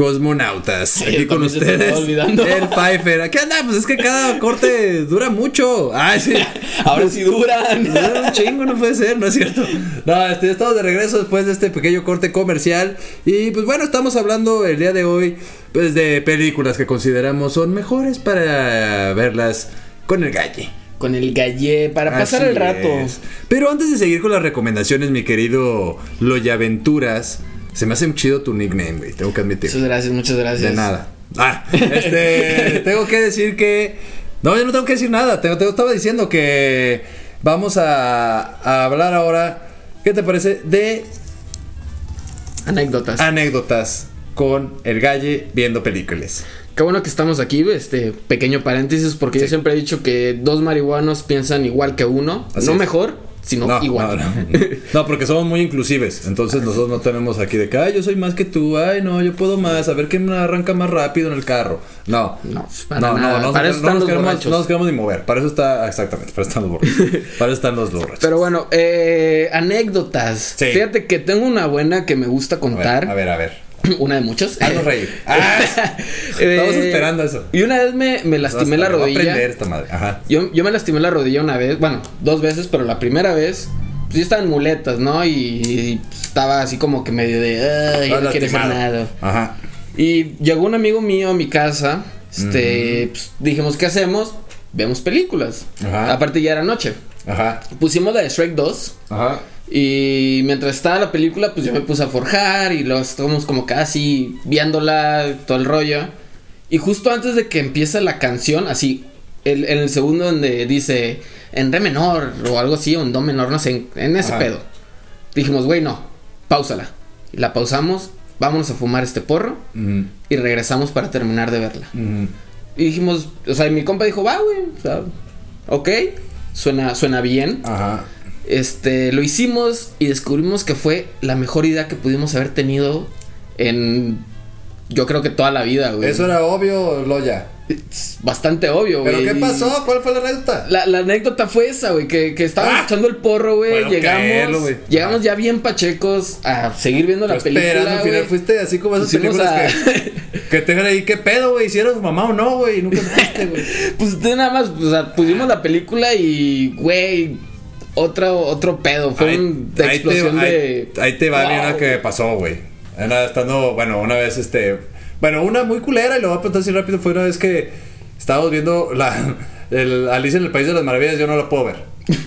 Cosmonautas. Aquí con ustedes. olvidando. El Pfeiffer. ¿Qué anda? Pues es que cada corte dura mucho. Ay, sí. <laughs> Ahora sí duran. Dura un chingo, no puede ser, no es cierto. No, este, estamos de regreso después de este pequeño corte comercial. Y pues bueno, estamos hablando el día de hoy pues de películas que consideramos son mejores para verlas con el galle. Con el gallé para pasar Así el rato. es. Pero antes de seguir con las recomendaciones, mi querido Loyaventuras, se me hace un chido tu nickname, güey, tengo que admitir. Muchas gracias, muchas gracias. De nada. Ah, este, <laughs> tengo que decir que... No, yo no tengo que decir nada, te, te estaba diciendo que vamos a, a hablar ahora, ¿qué te parece? De Anécdotas. anécdotas con el galle viendo películas. Qué bueno que estamos aquí, este pequeño paréntesis, porque yo siempre he dicho que dos marihuanos piensan igual que uno. Así no es. mejor, sino No, igual. no, no. <laughs> No, porque somos muy inclusives. Entonces nosotros no tenemos aquí de que, ay, yo soy más que tú, ay, no, yo puedo más, a ver quién me arranca más rápido en el carro. No. No, para no, nada. no, no, Para no eso están nos los queremos, borrachos. no nos queremos ni mover. Para eso está, exactamente, para eso están los borrachos. <laughs> para eso están los borrachos. Pero bueno, eh, anécdotas. Sí. Fíjate que tengo una buena que me gusta a ver, contar. a ver, a ver. <clears throat> Una de muchas. Haznos reír. Ah, <laughs> Eh, estamos esperando eso. Y una vez me, me lastimé la va a rodilla. aprender esta madre. Ajá. Yo, yo me lastimé la rodilla una vez, bueno, dos veces, pero la primera vez, pues yo estaba en muletas, ¿no? Y, y estaba así como que medio de, ay, Estás no quiero hacer nada. Ajá. Y llegó un amigo mío a mi casa, este, pues, dijimos, ¿qué hacemos? Vemos películas. Ajá. Aparte ya era noche. Ajá. Pusimos la de Shrek 2. Ajá. Y mientras estaba la película, pues yo me puse a forjar y luego estábamos como casi viéndola, todo el rollo. Y justo antes de que empiece la canción, así, en el segundo donde dice en re menor o algo así, o en do menor, no sé, en, en ese Ajá. pedo. Dijimos, güey, no, pausala. La pausamos, vámonos a fumar este porro y regresamos para terminar de verla. Y dijimos, o sea, y mi compa dijo, va, güey, o sea, ok, suena, suena bien. Ajá. Este, lo hicimos y descubrimos que fue la mejor idea que pudimos haber tenido en, yo creo que toda la vida, güey. Eso era obvio, Loya. Bastante obvio, güey. ¿Pero qué pasó? ¿Cuál fue la anécdota? La, la anécdota fue esa, güey, que, que estábamos Ah. echando el porro, güey. Llegamos, güey. llegamos Ah. ya bien pachecos a seguir viendo la Pero película. esperando, al final fuiste así como esas Pusimos películas a- que, que te dejan ahí, ¿qué pedo, güey? ¿Hicieron su mamá o no, güey? Nunca <laughs> fuiste, güey. Pues nada más, o sea, pusimos la película y, güey, otro, otro pedo. Fue Ahí- una ahí te- explosión de. Ahí te va bien Wow. una que pasó, güey. Estando, bueno, una vez este. Bueno, una muy culera y lo voy a contar así rápido. Fue una vez que estábamos viendo la. <laughs> El Alicia en el País de las Maravillas. Yo no la puedo ver.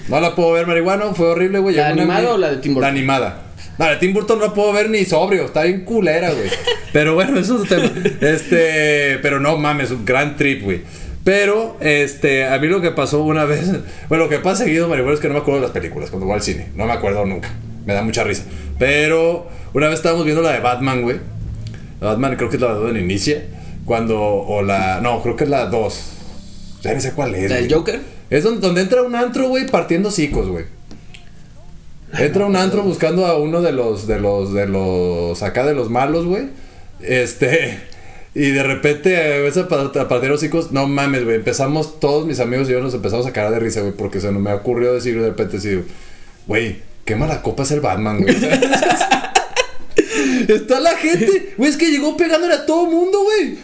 No la puedo ver, marihuano. Fue horrible, güey. ¿La una- animada o la de Tim Burton? La animada. No, la de Tim Burton no la puedo ver ni sobrio. Está bien culera, güey. <laughs> Pero bueno, eso es otro tema. Este. Pero no mames, un gran trip, güey. Pero, este, a mí lo que pasó una vez, <laughs> bueno, lo que pasa seguido, marihuana, es que no me acuerdo de las películas cuando voy al cine. No me acuerdo nunca. Me da mucha risa. Pero, una vez estábamos viendo la de Batman, güey. La Batman creo que es la 2 en Inicia. Cuando, o la, no, creo que es la 2. Ya no sé cuál es. ¿La del. Joker? Es donde, donde entra un antro, güey, partiendo cicos, güey. Entra un antro buscando a uno de los, de los, de los, acá de los malos, güey. Este, y de repente, a, pa- a partir los hocicos, no mames, güey. Empezamos, todos mis amigos y yo nos empezamos a cagar de risa, güey, porque se nos me ocurrió decir de repente, así, güey, qué mala copa es el Batman, güey. <laughs> Está la gente, güey, es que llegó pegándole a todo mundo, güey.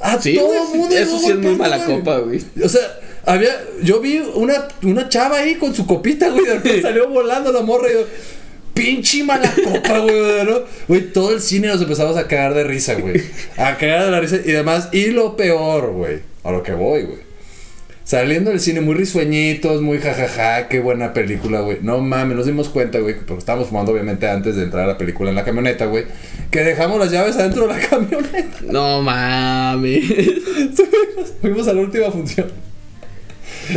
A Sí, todo mundo. eso sí es muy mala copa, güey. O sea, había, yo vi una, una chava ahí con su copita, güey, de repente <laughs> salió volando la morra y yo, pinche mala copa, güey, ¿no? Güey, todo el cine nos empezamos a cagar de risa, güey. A cagar de la risa y demás. Y lo peor, güey, a lo que voy, güey. Saliendo del cine muy risueñitos, muy jajaja, qué buena película, güey. No mames, nos dimos cuenta, güey, porque estábamos fumando obviamente antes de entrar a la película en la camioneta, güey, que dejamos las llaves adentro de la camioneta. No mames. Fuimos, <laughs> fuimos a la última función.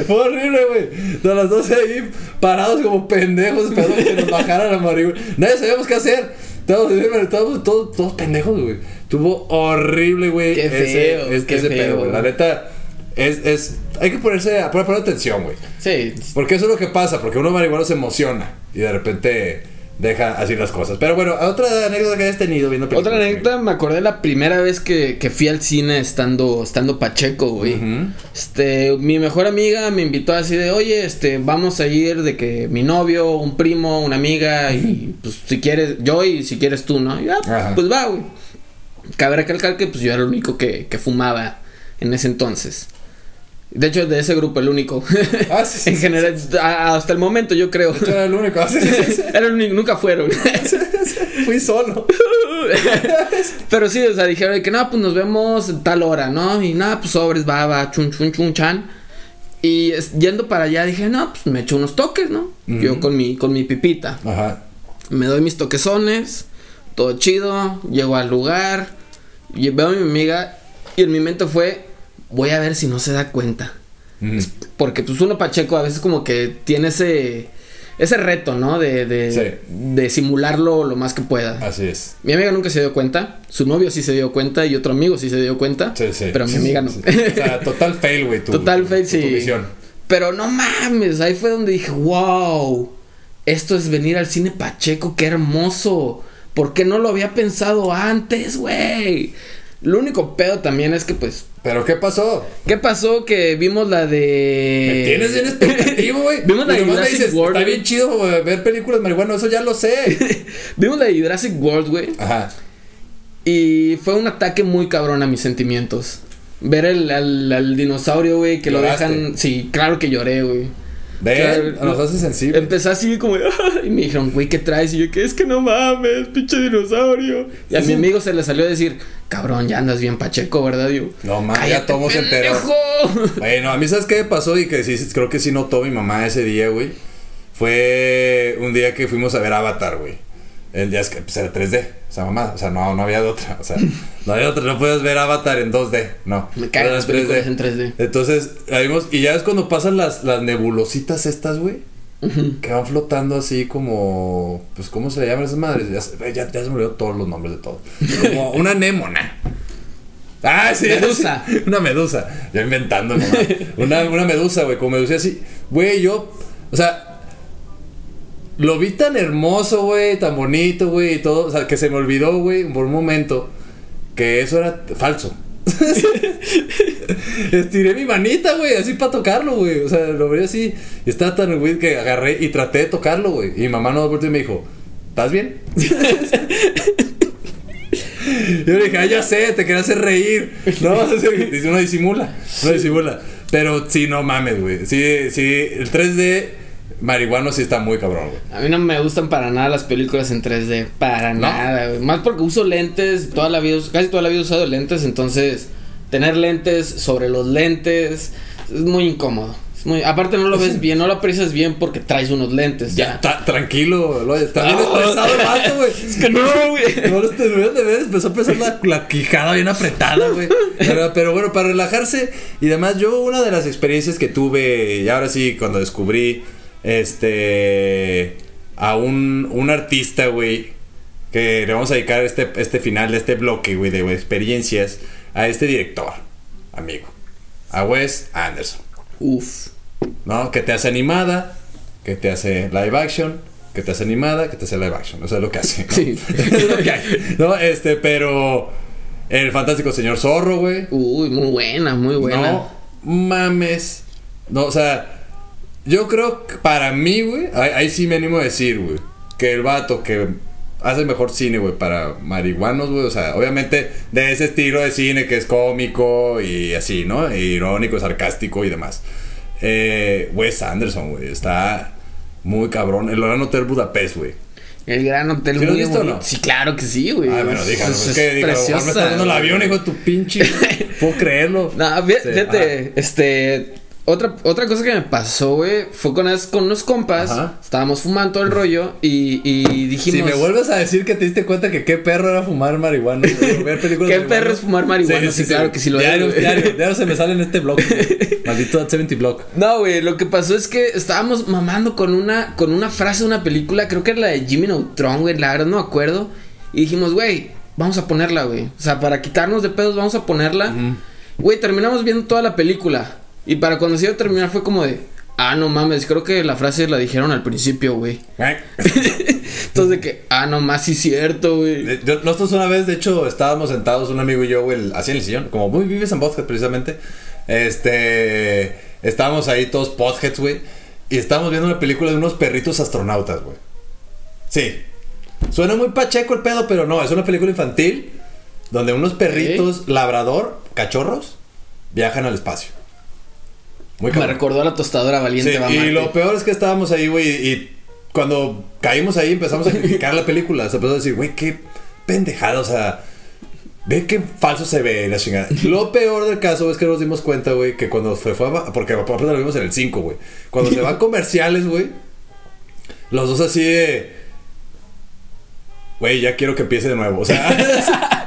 Fue horrible, güey. A las 12 ahí parados como pendejos esperando que nos bajaran la marihuana. Nadie sabíamos qué hacer. Todos, todos, todos, todos pendejos, güey. Tuvo horrible, güey. Qué ese- feo, es- qué ese feo, pedo, güey. La neta, es, es, hay que ponerse, a poner, poner atención, güey. Sí. Porque eso es lo que pasa, porque uno marihuano se emociona y de repente deja así las cosas. Pero bueno, otra anécdota que hayas tenido viendo películas. Otra anécdota, me acordé la primera vez que, que fui al cine estando, estando Pacheco, güey. Este, mi mejor amiga me invitó así de, oye, este, vamos a ir de que mi novio, un primo, una amiga, y pues si quieres, yo y si quieres tú, ¿no? Y, ah, Ajá. pues va, güey. Cabe recalcar que pues yo era el único que, que fumaba en ese entonces. De hecho, de ese grupo, el único. Ah, sí, sí, <laughs> en general, hasta el momento yo creo. Yo era el único. <laughs> Sí, sí, sí. Era el único, nunca fueron. <laughs> Fui solo. Pero sí, o sea, dijeron de que no, pues nos vemos en tal hora, ¿no? Y nada, pues sobres, va, va, chun, chun, chun, chan. Y yendo para allá dije, no, pues me echo unos toques, ¿no? Yo con mi, con mi pipita. Ajá. Me doy mis toquezones, todo chido, llego al lugar, y veo a mi amiga y en mi mente fue, voy a ver si no se da cuenta. Porque pues uno Pacheco a veces como que tiene ese, ese reto, ¿no? De, de, Sí. de simularlo lo más que pueda. Así es. Mi amiga nunca se dio cuenta, su novio sí se dio cuenta y otro amigo sí se dio cuenta, Sí, sí. pero mi amiga no. O sea, total fail, güey. Total tu- fail, tu- sí. Tu misión. Pero no mames, ahí fue donde dije, wow, esto es venir al cine Pacheco, qué hermoso. ¿Por qué no lo había pensado antes, güey? Lo único pedo también es que, pues, ¿Pero qué pasó? ¿qué pasó? Que vimos la de... Me tienes bien expectativo, güey. <laughs> Vimos la de Jurassic dices, World, Está bien chido güey, ver películas marihuana, eso ya lo sé. <laughs> Vimos la de Jurassic World, güey. Ajá. Y fue un ataque muy cabrón a mis sentimientos. Ver el, al, al dinosaurio, güey, que lo dejan... Sí, claro que lloré, güey. Ven, nos hace sensible. Empecé así como, y me dijeron, güey, ¿qué traes? Y yo, que es que no mames, pinche dinosaurio. Y a mi amigo se le salió a decir, cabrón, ya andas bien pacheco, ¿verdad? Yo, No mames, ya "Cállate, todo se enteró. pendejo". <laughs> Bueno, a mí sabes qué pasó y que sí, creo que sí notó mi mamá ese día, güey. Fue un día que fuimos a ver Avatar, güey. El día es que pues, era 3D, o sea, mamá, o sea, no, no había de otra, o sea, no había otra, no puedes ver Avatar en 2D, no. Me cagan las películas en 3D. Entonces, la vimos, y ya es cuando pasan las, las nebulositas estas, güey, que van flotando así como, pues, ¿cómo se le llaman esas madres? Ya, se- ya, ya se me olvidó todos los nombres de todo. Como una anémona. Ah, sí. Medusa. sí, Una medusa. Yo inventando, mamá. Una, una medusa, güey. Como medusa así. Güey, yo. O sea. Lo vi tan hermoso, güey. Tan bonito, güey. Y todo. O sea, que se me olvidó, güey. Por un momento. Que eso era falso. <laughs> Estiré mi manita, güey. Así para tocarlo, güey. O sea, lo veía así. Y estaba tan, güey, que agarré y traté de tocarlo, güey. Y mi mamá no volteó y me dijo: ¿Estás bien? <laughs> Yo le dije, ah, ya sé, te quería hacer reír. No, <laughs> uno disimula, uno disimula. Pero sí, no mames, güey. Sí, sí, el 3D marihuano sí está muy cabrón, güey. A mí no me gustan para nada las películas en 3D. Para ¿No? nada, güey. Más porque uso lentes. Toda la vida, casi toda la vida he usado lentes. Entonces, tener lentes sobre los lentes es muy incómodo. Es muy, aparte, no lo ves bien, no lo aprecias bien porque traes unos lentes. Ya, tranquilo, lo, está bien estresado el vato, güey. <laughs> Es que no, güey. No lo deberías de ver, empezó a pensar la, la quijada bien apretada, güey. Pero, pero bueno, para relajarse y demás, yo una de las experiencias que tuve, y ahora sí, cuando descubrí, este, a un, un artista, güey, que le vamos a dedicar este, este final de este bloque, güey, de experiencias, a este director, amigo, a Wes Anderson. Uf. ¿no? Que te hace animada, que te hace live action, que te hace animada, que te hace live action. O sea, es lo que hace. ¿no? Sí. <laughs> es lo que hay. No, este, pero. El fantástico señor zorro, güey. Uy, muy buena, muy buena. No mames. No, o sea, yo creo que para mí, güey, ahí, ahí sí me animo a decir, güey, que el vato que hace mejor cine, güey, para marihuanos, güey, o sea, obviamente de ese estilo de cine que es cómico y así, ¿no? Irónico, sarcástico y demás. Eh, Wes Anderson, güey, está muy cabrón. El Gran Hotel Budapest, güey. El gran hotel ¿Sí lo has muy visto o bonito. no? Sí, claro que sí, güey. Ay, bueno, dígalo, Es- es, que diga, a lo mejor me preciosa, está dando el avión, hijo de tu pinche. <laughs> Puedo creerlo. No, fí- Sí, fíjate, este. Otra, otra cosa que me pasó, güey, fue con, con unos compas. Ajá. Estábamos fumando todo el rollo y, y dijimos. Si me vuelves a decir que te diste cuenta que qué perro era fumar marihuana, güey, ver <laughs> películas ¿Qué perro es fumar marihuana? Sí, claro que sí lo diario, diario, <laughs> diario se me sale en este blog. güey. <laughs> Maldito 70 blog. No, güey, lo que pasó es que estábamos mamando con una, con una frase de una película, creo que era la de Jimmy Neutron, güey, la verdad no me acuerdo. Y dijimos, güey, vamos a ponerla, güey. O sea, para quitarnos de pedos, vamos a ponerla. Güey, terminamos viendo toda la película. Y para cuando se iba a terminar fue como de, ah, no mames, creo que la frase la dijeron al principio, güey. <laughs> Entonces de que, ah, no más, sí es cierto, güey. Eh, Nosotros una vez, de hecho, estábamos sentados, un amigo y yo, güey, así en el sillón, como muy vives en podcast precisamente. Este. Estábamos ahí todos podheads, güey. Y estábamos viendo una película de unos perritos astronautas, güey. Sí. Suena muy pacheco el pedo, pero no, es una película infantil donde unos perritos labrador, cachorros, viajan al espacio. Muy Me recordó a la tostadora valiente Sí, a y lo peor es que estábamos ahí, güey, y cuando caímos ahí empezamos a criticar la película. Se empezó a decir, güey, qué pendejada, o sea, ve qué falso se ve la chingada. Lo peor del caso es que nos dimos cuenta, güey, que cuando se fue a, porque aparte lo vimos en el 5, güey. Cuando se van a <laughs> comerciales, güey, los dos así de, güey, ya quiero que empiece de nuevo, o sea. <laughs>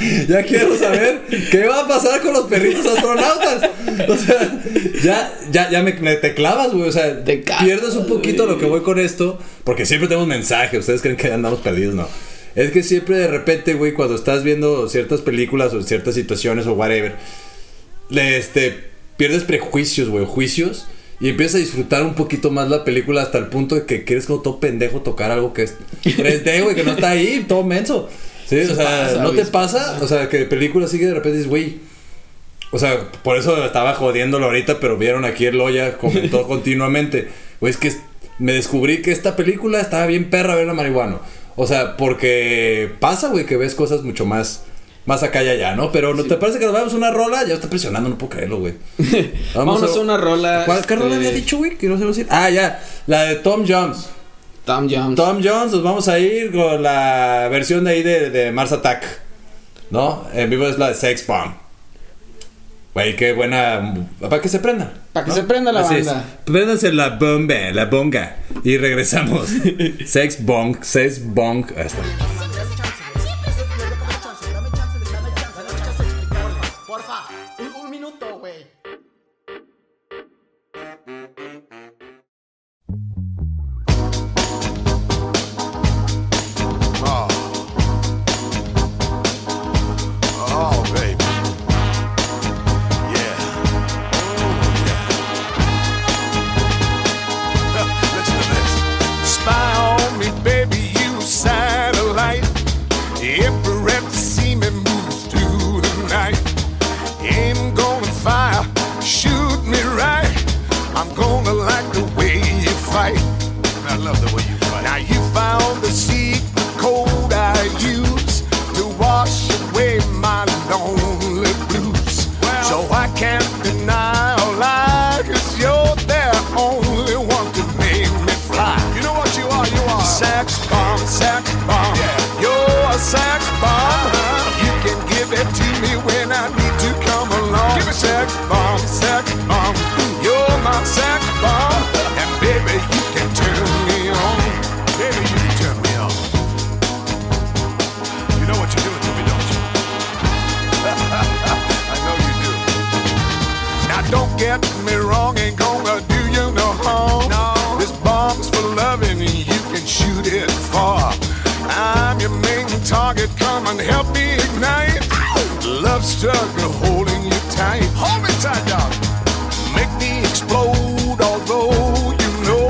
<laughs> Ya quiero saber qué va a pasar con los perritos astronautas. O sea, ya, ya, ya me, me- te clavas, güey. O sea, Te pierdes un poquito lo que voy con esto. Porque siempre tenemos mensajes. Ustedes creen que andamos perdidos, no. Es que siempre de repente, güey, cuando estás viendo ciertas películas o ciertas situaciones o whatever, le, este, pierdes prejuicios, güey, juicios. Y empiezas a disfrutar un poquito más la película hasta el punto de que quieres como todo pendejo tocar algo que es 3D, güey, que no está ahí, todo menso. Sí, o sea, pasa, ¿no te sí pasa? O sea, que película sigue de repente dices, güey. O sea, por eso estaba jodiéndolo ahorita, pero vieron aquí el Loya comentó <laughs> continuamente. Güey, es que me descubrí que esta película estaba bien perra ver la marihuana. O sea, porque pasa, güey, que ves cosas mucho más más acá y allá, ¿no? Pero ¿no te parece que nos vamos a una rola? Ya está presionando, no puedo creerlo, güey. <laughs> Vámonos a una rola, ¿Cuál qué rola este- había dicho, güey? Que no sé decir. Ah, ya, la de Tom Jones. Tom Jones. Tom Jones, nos vamos a ir con la versión de ahí de, de Mars Attack. ¿No? En vivo es la de Sex Bomb. Güey, qué buena. Para que se prenda. Para que se prenda la Así es. banda. Préndanse la bomba, la bonga. Y regresamos. <laughs> Sex Bong, Sex Bong. Ahí I love the way you fight. Now you found the secret come and help me ignite. Love struggle holding you tight. Hold me tight, dog. Make me explode, although you know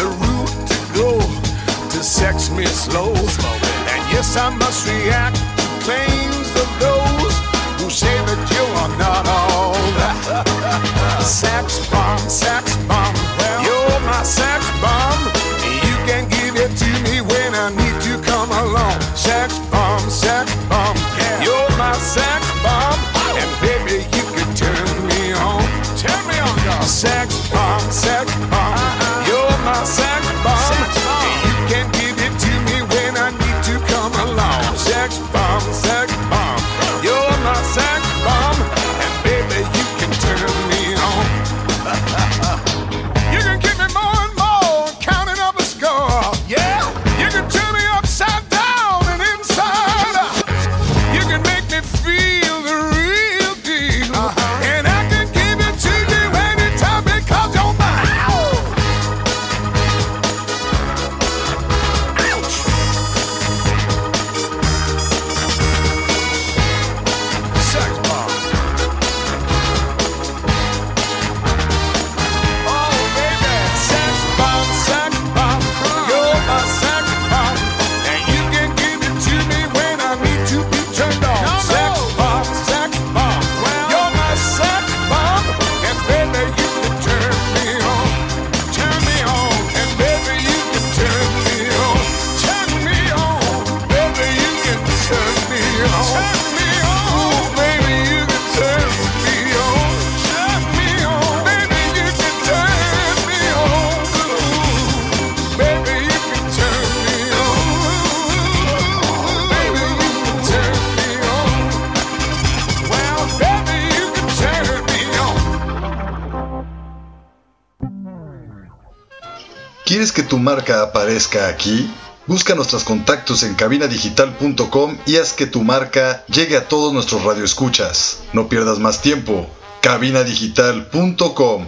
the route to go to sex me slow. And yes, I must react to claims of those who say that you are not all <laughs> sex aparezca aquí? Busca nuestros contactos en cabinadigital.com y haz que tu marca llegue a todos nuestros radioescuchas. No pierdas más tiempo. cabinadigital.com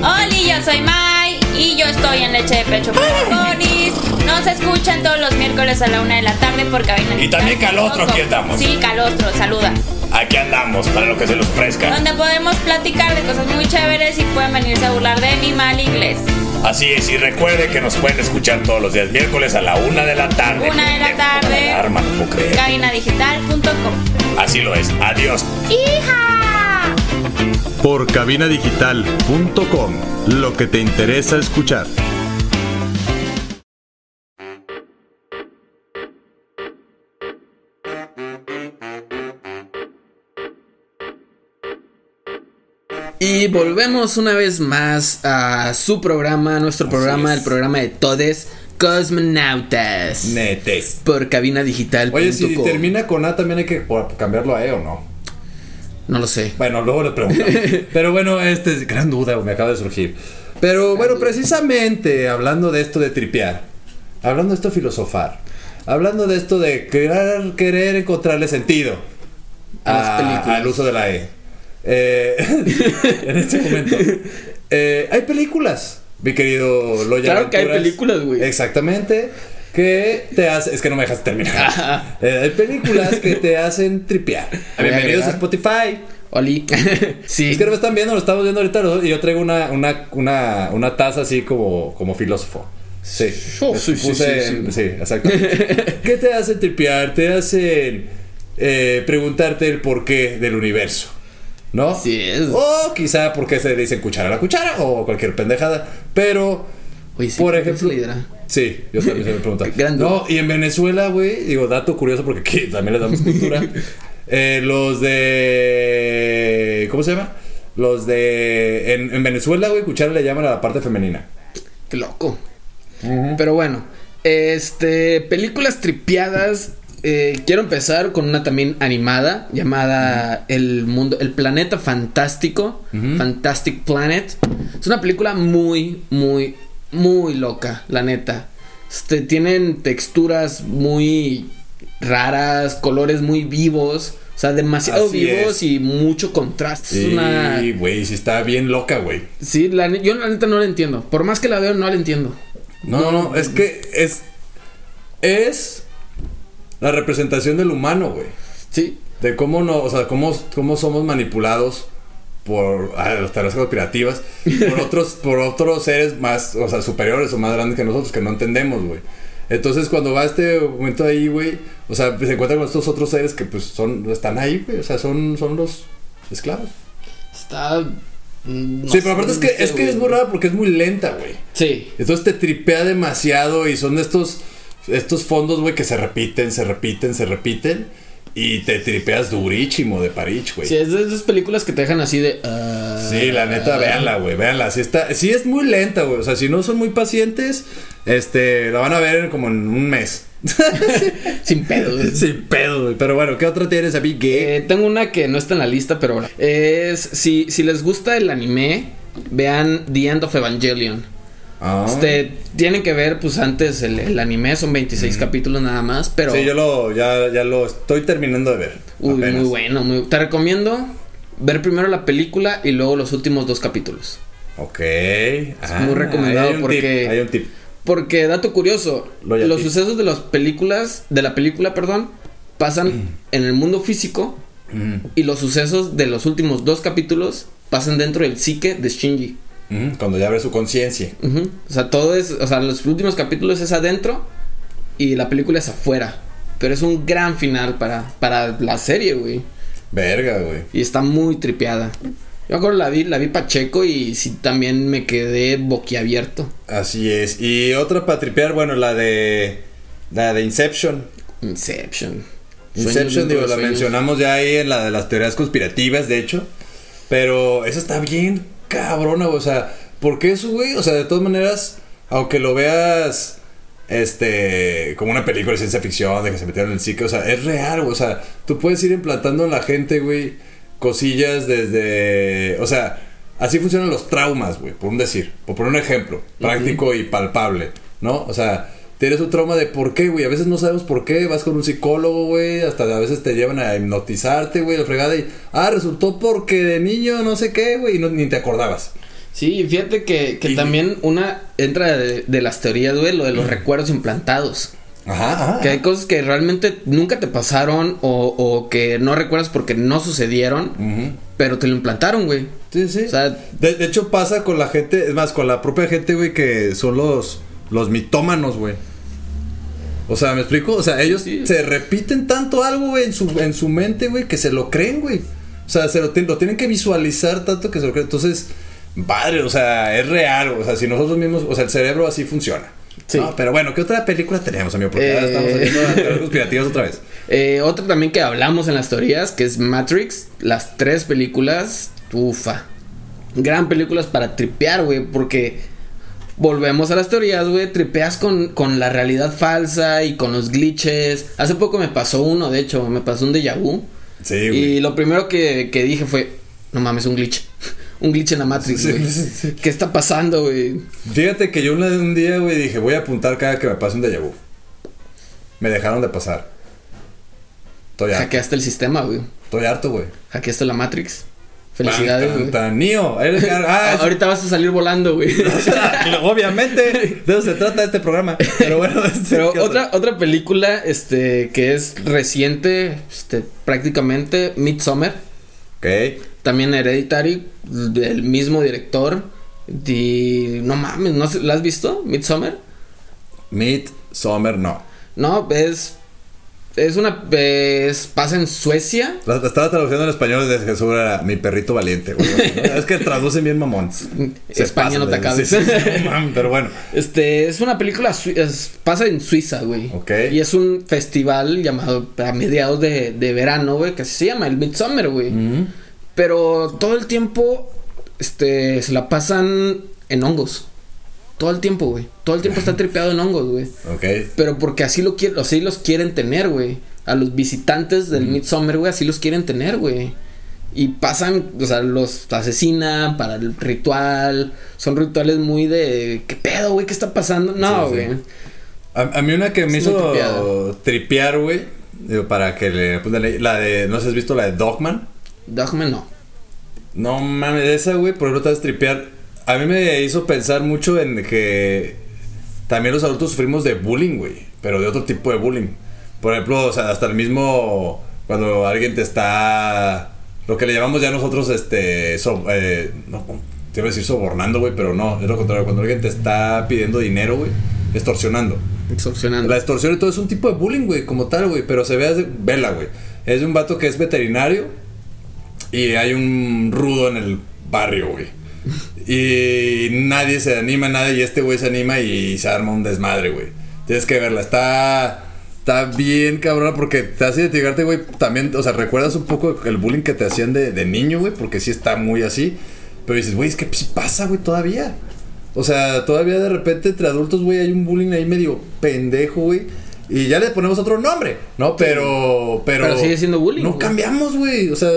Hola, yo soy Mai y yo estoy en Leche de Pecho para Conis. Nos escuchan todos los miércoles a la una de la tarde por cabina. Y también Calostro, aquí estamos. Sí, Calostro, saluda. Aquí andamos para lo que se les ofrezca. Donde podemos platicar de cosas muy chéveres y pueden venirse a burlar de mi mal inglés. Así es, y recuerde que nos pueden escuchar todos los días miércoles a la una de la tarde. Una de la tarde. Alarma, no puedo creer. Cabinadigital.com. Así lo es. Adiós. ¡Hija! Por cabinadigital.com, lo que te interesa escuchar. Y volvemos una vez más a su programa, nuestro programa, el programa de Todes Cosmonautas. Netes. Por cabinadigital.com. Oye, si termina con A, también hay que cambiarlo a E o no. No lo sé. Bueno, luego le preguntamos. <laughs> Pero bueno, este es gran duda, me acaba de surgir. Pero bueno, precisamente hablando de esto de tripear, hablando de esto de filosofar, hablando de esto de querer, querer encontrarle sentido A las películas. al uso de la E. Eh, <laughs> en este momento. eh, hay películas, mi querido Loya. Claro que hay películas, güey. Exactamente. Que te hacen. Es que no me dejas terminar. <laughs> Eh, hay películas que te hacen tripear. A Bienvenidos a. Spotify. Oli. <laughs> sí. Es que no me están viendo, lo estamos viendo ahorita y yo traigo una, una, una, una taza así como, como filósofo. Sí. Oh, sí, sí, sí, en- sí, exactamente. ¿Qué te hace tripear? Te hacen eh, preguntarte el porqué del universo. ¿No? Así es. O quizá por qué se le dicen cuchara a la cuchara o cualquier pendejada. Pero, Oye, sí, por ¿quién ejemplo. Sí, yo también se me pregunta. <laughs> No, y en Venezuela, güey, digo, dato curioso porque aquí <laughs> también les damos cultura. <laughs> Eh, los de. ¿Cómo se llama? Los de. En, en Venezuela, güey, cuchara le llaman a la parte femenina. Qué loco. Pero bueno, este, películas tripeadas. Eh, quiero empezar con una también animada llamada El mundo, el planeta fantástico, Fantastic Planet. Es una película muy, muy, muy loca, la neta. Este, tienen texturas muy raras, colores muy vivos, o sea, demasiado Así vivos es. y mucho contraste. Sí, una güey, sí está bien loca, güey. Sí, la yo la neta no la entiendo. Por más que la veo, no la entiendo. No, no, no, es que es. Es la representación del humano, güey. Sí. De cómo no, o sea, cómo, cómo somos manipulados por ah, las teorías conspirativas, por <laughs> otros, por otros seres más, o sea, superiores o más grandes que nosotros que no entendemos, güey. Entonces cuando va este momento ahí, güey, o sea, se encuentra con estos otros seres que pues son, están ahí, güey, o sea, son, son los esclavos. Está. mm, no sí, pero aparte es que, es que es muy raro porque es muy lenta, güey. Sí. Entonces te tripea demasiado y son de estos, estos fondos, güey, que se repiten, se repiten, se repiten. Y te tripeas durísimo de Parich, güey. Sí, es de esas películas que te dejan así de. ah, Sí, la neta, véanla, güey, véanla. Sí, está, sí es muy lenta, güey. O sea, si no son muy pacientes, este, la van a ver como en un mes. <laughs> Sin pedo. güey. Sin pedo, güey. Pero bueno, ¿qué otra tienes, Abby? ¿Qué? Eh, tengo una que no está en la lista, pero. Es. Si, si les gusta el anime, vean The End of Evangelion. Ah. Este, tienen que ver, pues antes el, el anime, son 26 capítulos nada más, pero. Sí, yo lo, ya, ya lo estoy terminando de ver. Uy, apenas. muy bueno, muy Te recomiendo ver primero la película y luego los últimos dos capítulos. Ok. muy recomendado hay un porque- tip, hay un tip. Porque, dato curioso, los sucesos de las películas, de la película, perdón, pasan en el mundo físico Mm, y los sucesos de los últimos dos capítulos pasan dentro del psique de Shinji. Cuando ya abre su conciencia. O sea, todo es, o sea, los últimos capítulos es adentro y la película es afuera. Pero es un gran final para, para la serie, güey. Verga, güey. Y está muy tripeada. Yo me acuerdo la vi, la vi Pacheco y sí también me quedé boquiabierto. Así es. Y otra para tripear, bueno, la de. La de Inception. Inception. Inception, digo, la sueños. mencionamos ya ahí en la de las teorías conspirativas, de hecho. Pero esa está bien cabrona, güey. O sea, ¿por qué eso, güey? O sea, de todas maneras, aunque lo veas. Este, como una película de ciencia ficción, de que se metieron en el psique, o sea, es real, güey. O sea, tú puedes ir implantando en la gente, güey, cosillas desde. O sea, así funcionan los traumas, güey, por un decir, por poner un ejemplo, práctico y palpable, ¿no? O sea, tienes un trauma de por qué, güey, a veces no sabemos por qué, vas con un psicólogo, güey, hasta a veces te llevan a hipnotizarte, güey, la fregada y, ah, resultó porque de niño no sé qué, güey, y no, ni te acordabas. Sí, fíjate que, que Y- también una entra de, de las teorías, güey, lo de los recuerdos implantados. Ajá, ajá. Que hay cosas que realmente nunca te pasaron o, o que no recuerdas porque no sucedieron, Ujú. pero te lo implantaron, güey. Sí, sí. O sea, De, de hecho pasa con la gente, es más, con la propia gente, güey, que son los, los mitómanos, güey. O sea, ¿me explico? O sea, ellos Sí. se repiten tanto algo, güey, en su, en su mente, güey, que se lo creen, güey. O sea, se lo, tien- lo tienen que visualizar tanto que se lo creen. Entonces, padre, o sea, es real, o sea, si nosotros mismos, o sea, el cerebro así funciona. Sí. No, pero bueno, ¿qué otra película tenemos, amigo? Porque Eh. estamos saliendo a teorías conspirativas otra vez. <laughs> eh, otra también que hablamos en las teorías, que es Matrix, las tres películas, ufa. Gran películas para tripear, güey, porque volvemos a las teorías, güey, tripeas con, con la realidad falsa y con los glitches. Hace poco me pasó uno, de hecho, me pasó un déjà vu. Sí, güey. Y lo primero que, que dije fue, no mames, un glitch. <laughs> un glitch en la Matrix, güey. sí, sí. ¿Qué está pasando, güey? Fíjate que yo una- un día, güey, dije, voy a apuntar cada que me pase un déjà vu. Me dejaron de pasar. Estoy harto. Hackeaste el sistema, güey. Estoy harto, güey. Hackeaste la Matrix. Felicidades, güey. eres- <laughs> Ah, Ahorita vas a salir volando, güey. <laughs> Obviamente, de eso se trata este programa. Pero bueno, <laughs> este, Pero ¿qué otra, otra película, este, que es reciente, este, prácticamente, Midsommar. Ok. También Hereditary, del mismo director. Y no mames, ¿no ¿la has visto? Midsommar. Midsommar, no. No, es. Es una. Es, pasa en Suecia. La, la estaba traduciendo en español desde que sobre era mi perrito valiente, güey. <laughs> Es que traducen bien mamón. Se España no te acabes. sí, sí, sí, no pero bueno. Este, es una película, es- pasa en Suiza, güey. Ok. Y es un festival llamado a mediados de, de verano, güey, que así se llama el Midsummer, güey. Mm. Pero todo el tiempo, este, se la pasan en hongos. Todo el tiempo, güey. Todo el tiempo está <laughs> tripeado en hongos, güey. Ok. Pero porque así lo quieren, así los quieren tener, güey. A los visitantes del Midsummer, güey, así los quieren tener, güey. Y pasan, o sea, los asesinan para el ritual. Son rituales muy de. ¿Qué pedo, güey? ¿Qué está pasando? No, Sí, sí. güey. A, a mí una que me Es hizo tripear, güey. Para que le. pues, la- la de. ¿No sé si has visto la de Dogman? Dogman no. No mames, esa, güey, por ejemplo, te vas a tripear. A mí me hizo pensar mucho en que también los adultos sufrimos de bullying, güey, pero de otro tipo de bullying. Por ejemplo, o sea, hasta el mismo cuando alguien te está lo que le llamamos ya nosotros este so- eh, no te iba a decir sobornando, güey, pero no, es lo contrario, cuando alguien te está pidiendo dinero, güey, extorsionando. Extorsionando. La extorsión y todo es un tipo de bullying, güey, como tal, güey. Pero se ve, vela, güey. Es de un vato que es veterinario y hay un rudo en el barrio, güey. Y nadie se anima, nadie, y este güey se anima y se arma un desmadre, güey. Tienes que verla, está. Está bien cabrona porque te hace identificarte, güey. También, o sea, recuerdas un poco el bullying que te hacían de, de niño, güey, porque sí está muy así. Pero dices, güey, es que sí pasa, güey, todavía. O sea, todavía de repente entre adultos, güey, hay un bullying ahí medio pendejo, güey. Y ya le ponemos otro nombre, ¿no? Pero. Pero, Pero sigue siendo bullying, No cambiamos, güey. O sea,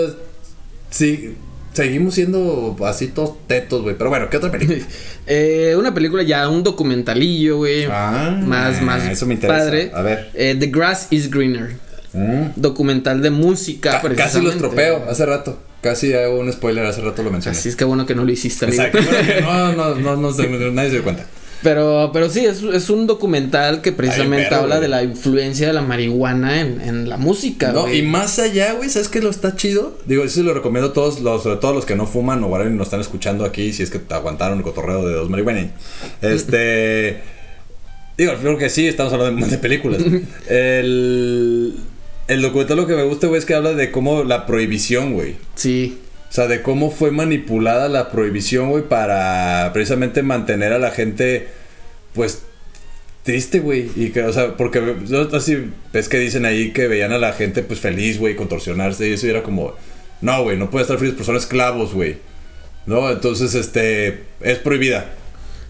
sí. Seguimos siendo así todos tetos, güey. Pero bueno, ¿qué otra película? <laughs> Eh, una película ya, un documentalillo, güey. Ah, más, más eso me interesa. padre. A ver. Eh, The Grass is Greener. Mm. Documental de música. Ca- casi lo precisamente. estropeo hace rato. Casi hago un spoiler, hace rato lo mencioné. Así es que bueno que no lo hiciste, amigo. Exacto. bueno que no, no, no, no <laughs> nadie se dio cuenta. Pero, pero sí, es, es un documental que precisamente habla güey. de la influencia de la marihuana en, en la música, No, güey. y más allá, güey, ¿sabes qué lo está chido? Digo, eso se lo recomiendo a todos los, sobre todo los que no fuman o ahora nos están escuchando aquí, si es que te aguantaron el cotorreo de dos marihuana. Este. <laughs> digo, creo que sí, estamos hablando de, de películas. <laughs> El. El documental lo que me gusta, güey, es que habla de cómo la prohibición, güey. Sí. O sea, de cómo fue manipulada la prohibición, güey, para precisamente mantener a la gente, pues, triste, güey. Y que, o sea, porque, si ves que dicen ahí que veían a la gente, pues, feliz, güey, contorsionarse. Y eso era como, no, güey, no puede estar feliz, porque son esclavos, güey. ¿No? Entonces, este, es prohibida.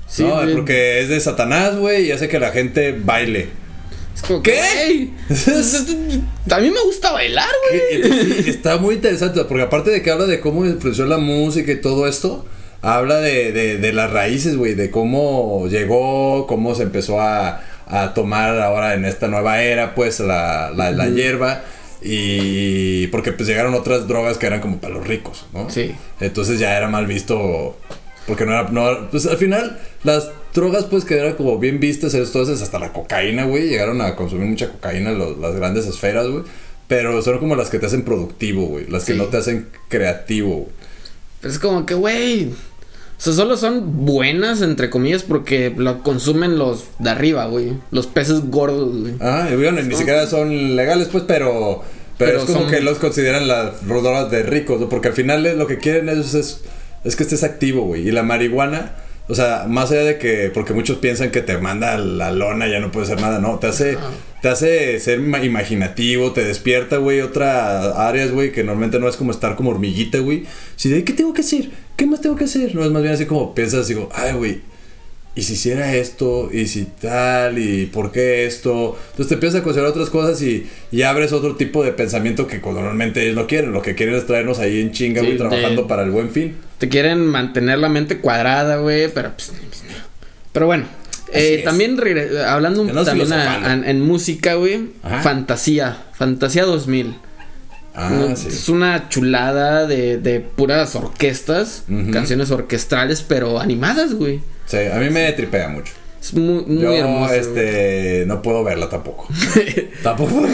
Sí, ¿no? Porque es de Satanás, güey, y hace que la gente baile. Es como ¿Qué? güey, <laughs> A mí me gusta bailar, güey. Está muy interesante, porque aparte de que habla de cómo influenció la música y todo esto, habla de, de, de las raíces, güey, de cómo llegó, cómo se empezó a, a tomar ahora en esta nueva era, pues, la, la, la hierba. Y porque pues llegaron otras drogas que eran como para los ricos, ¿no? Sí. Entonces ya era mal visto. Porque no era. No, pues al final, las drogas, pues que eran como bien vistas, entonces hasta la cocaína, güey. Llegaron a consumir mucha cocaína los- las grandes esferas, güey. Pero son como las que te hacen productivo, güey. Las que no te hacen creativo, güey. Pero es como que, güey. O sea, solo son buenas, entre comillas, porque lo consumen los de arriba, güey. Los peces gordos, güey. Ah, y bueno, ni siquiera son legales, pues, pero. Pero, Pero es como son- que los consideran las drogas de ricos, ¿no? Porque al final lo que quieren es, es, es que estés activo, güey. Y la marihuana, o sea, más allá de que. Porque muchos piensan que te manda la lona, ya no puede hacer nada, no. Te hace. Te hace ser ma- imaginativo, te despierta, güey, otras áreas, güey, que normalmente no es como estar como hormiguita, güey. Si de qué tengo que hacer, qué más tengo que hacer, no es más bien así como piensas, digo, ay, güey, y si hiciera esto, y si tal, y por qué esto. Entonces te empiezas a considerar otras cosas y, y abres otro tipo de pensamiento que normalmente ellos no quieren. Lo que quieren es traernos ahí en chinga, güey, trabajando para el buen fin. Te quieren mantener la mente cuadrada, güey, pero pues, no. Pero bueno, eh, también hablando no también a- filosofando. a- en música, güey. Fantasía, Fantasía 2000. Ah, sí. Es una chulada de, de puras orquestas, canciones orquestrales, pero animadas, güey. Sí, a mí me tripea mucho. Es muy, muy Yo, hermoso. este, no puedo verla tampoco. <laughs> tampoco.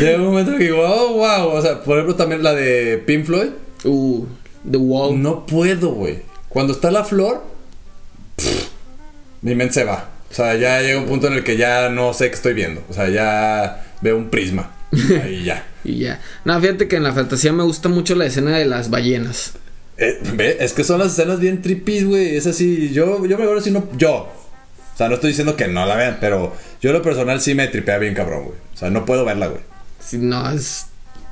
Llega un momento que digo, oh, wow. O sea, por ejemplo, también la de Pink Floyd. Uh, The Wall. No puedo, güey. Cuando está la flor, pff, mi mente se va. O sea, ya llega un punto en el que ya no sé qué estoy viendo. O sea, ya veo un prisma. <laughs> Ahí ya. Y ya. No, fíjate que en la fantasía me gusta mucho la escena de las ballenas. Eh, ve, es que son las escenas bien tripis, güey. Es así. Yo, yo me acuerdo si no. Yo. O sea, no estoy diciendo que no la vean, pero yo lo personal sí me tripea bien cabrón, güey. O sea, no puedo verla, güey. Sí, no, es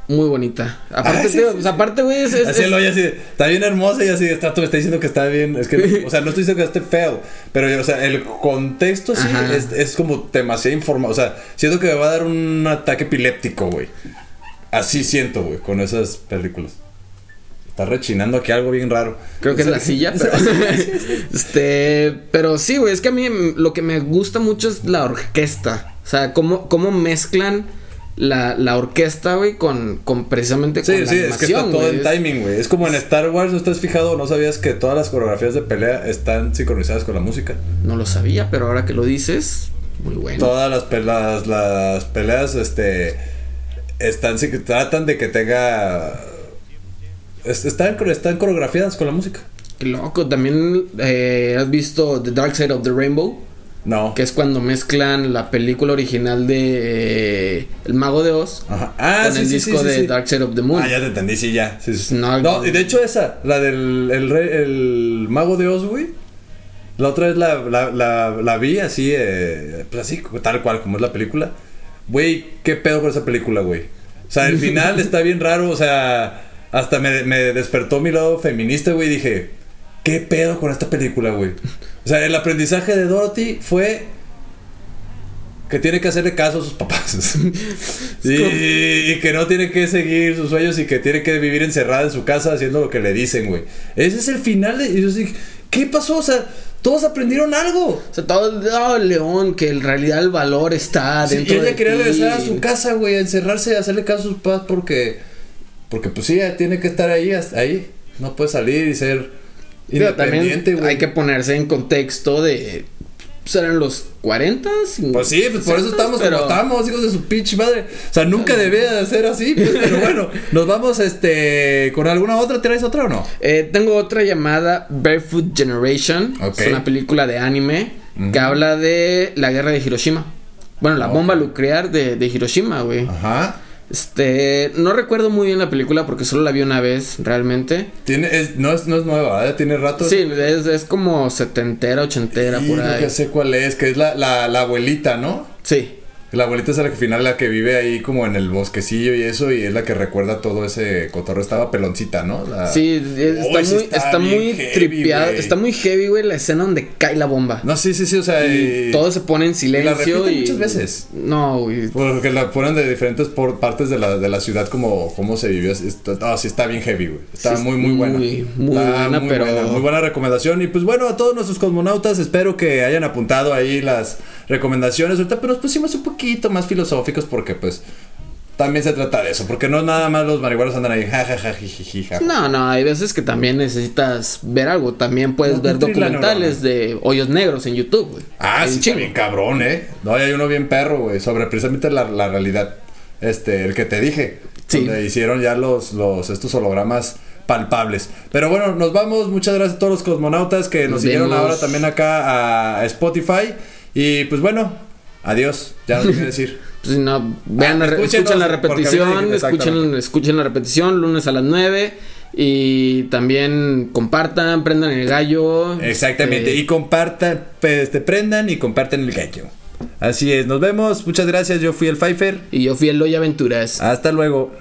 muy bonita. Aparte, Ah, sí, tío, sí, pues, aparte, güey, es, es- Así es- lo así, está bien hermosa y así, está, me está diciendo que está bien. Es que, o sea, no estoy diciendo que esté feo, pero, o sea, el contexto sí es, es como demasiado informado. O sea, siento que me va a dar un ataque epiléptico, güey. Así siento, güey, con esas películas. Está rechinando aquí algo bien raro. Creo que es la <laughs> silla, pero. <laughs> este. Pero sí, güey. Es que a mí lo que me gusta mucho es la orquesta. O sea, cómo, cómo mezclan la, la orquesta, güey, con, con precisamente Sí, con la sí, es que está animación, todo güey. en timing, güey. Es como en Star Wars, ¿no estás fijado? ¿No sabías que todas las coreografías de pelea están sincronizadas con la música? No lo sabía, pero ahora que lo dices, muy bueno. Todas las peleas, las peleas, este, están, sí tratan de que tenga, están, están coreografiadas con la música. Qué loco. También eh, has visto The Dark Side of the Rainbow. No. Que es cuando mezclan la película original de eh, El Mago de Oz Ajá. Ah, con sí, el sí, disco sí, de. Dark Side of the Moon. Ah, ya te entendí, sí, ya. No, y de hecho esa, la del el, rey- el mago de Oz, güey. La otra vez la, la, la, la vi así, eh, pues así, tal cual, como es la película. Güey, ¿qué pedo con esa película, güey? O sea, el final <laughs> está bien raro, o sea, hasta me, me despertó mi lado feminista, güey, y dije, ¿qué pedo con esta película, güey? O sea, el aprendizaje de Dorothy fue que tiene que hacerle caso a sus papás. <laughs> y, y que no tiene que seguir sus sueños y que tiene que vivir encerrada en su casa haciendo lo que le dicen, güey. Ese es el final de... Y yo dije, ¿qué pasó? O sea, todos aprendieron algo. O sea, todo oh, León, que en realidad el valor está Sí, dentro ella de quería ti. regresar a su casa, güey, a encerrarse, a hacerle caso a sus papás porque... Porque pues sí, tiene que estar ahí, hasta ahí. No puede salir y ser Pero independiente, güey. hay que ponerse en contexto de... Pues eran los 40, Pues sí, pues por eso estamos como estamos, hijos de su pinche madre. O sea, nunca debía de ser así, pues, pero bueno, <laughs> nos vamos este con alguna otra, ¿traes otra o no? Eh, tengo otra llamada Barefoot Generation. Es una película de anime que habla de la guerra de Hiroshima. Bueno, la bomba nuclear de, de Hiroshima, güey. Ajá. Este, no recuerdo muy bien la película porque solo la vi una vez, realmente. Tiene, es, no, es, no es nueva, ¿eh? Tiene rato. Sí, es, es como setentera, ochentera, Sí, por ahí. que sé cuál es, que es la, la, la abuelita, ¿no? Sí. La abuelita es la que al final la que vive ahí como en el bosquecillo y eso, y es la que recuerda todo ese cotorreo. Estaba peloncita, ¿no? La- Sí, es- está muy, está está, muy heavy, tripeado, está muy heavy, güey, la escena donde cae la bomba. No, sí, sí, sí, o sea, y y- todo se pone en la silencio repiten y muchas veces. No, güey. Porque la ponen de diferentes por partes de la, de la ciudad como cómo se vivió. Ah, sí, está bien heavy, güey. Está Sí, muy, muy buena. muy, pero- buena, muy buena recomendación. Y pues bueno, a todos nuestros cosmonautas, espero que hayan apuntado ahí las recomendaciones. Ahorita, pero nos pusimos un poquito más filosóficos porque pues también se trata de eso. Porque no nada más los marihuanos andan ahí, jajaja, ja. No, no, hay veces que también necesitas ver algo. También puedes No, ver documentales de hoyos negros en YouTube, güey. Ah, sí, está bien cabrón, ¿eh? No, hay uno bien perro, güey, sobre precisamente la, la realidad. Este, el que te dije. Sí. Donde hicieron ya los, los, estos hologramas palpables. Pero bueno, nos vamos. Muchas gracias a todos los cosmonautas que nos, siguieron ahora también acá a Spotify. Y pues bueno, adiós. Ya no qué decir. <laughs> Pues no, vean, la, escúchenos escuchen la repetición, escuchen, escuchen la repetición lunes a las 9 y también compartan, prendan el gallo. Exactamente. este, Y compartan, pues, te prendan y compartan el gallo. Así es, nos vemos. Muchas gracias. Yo fui el Pfeiffer. y yo fui el Loy Aventuras. Hasta luego.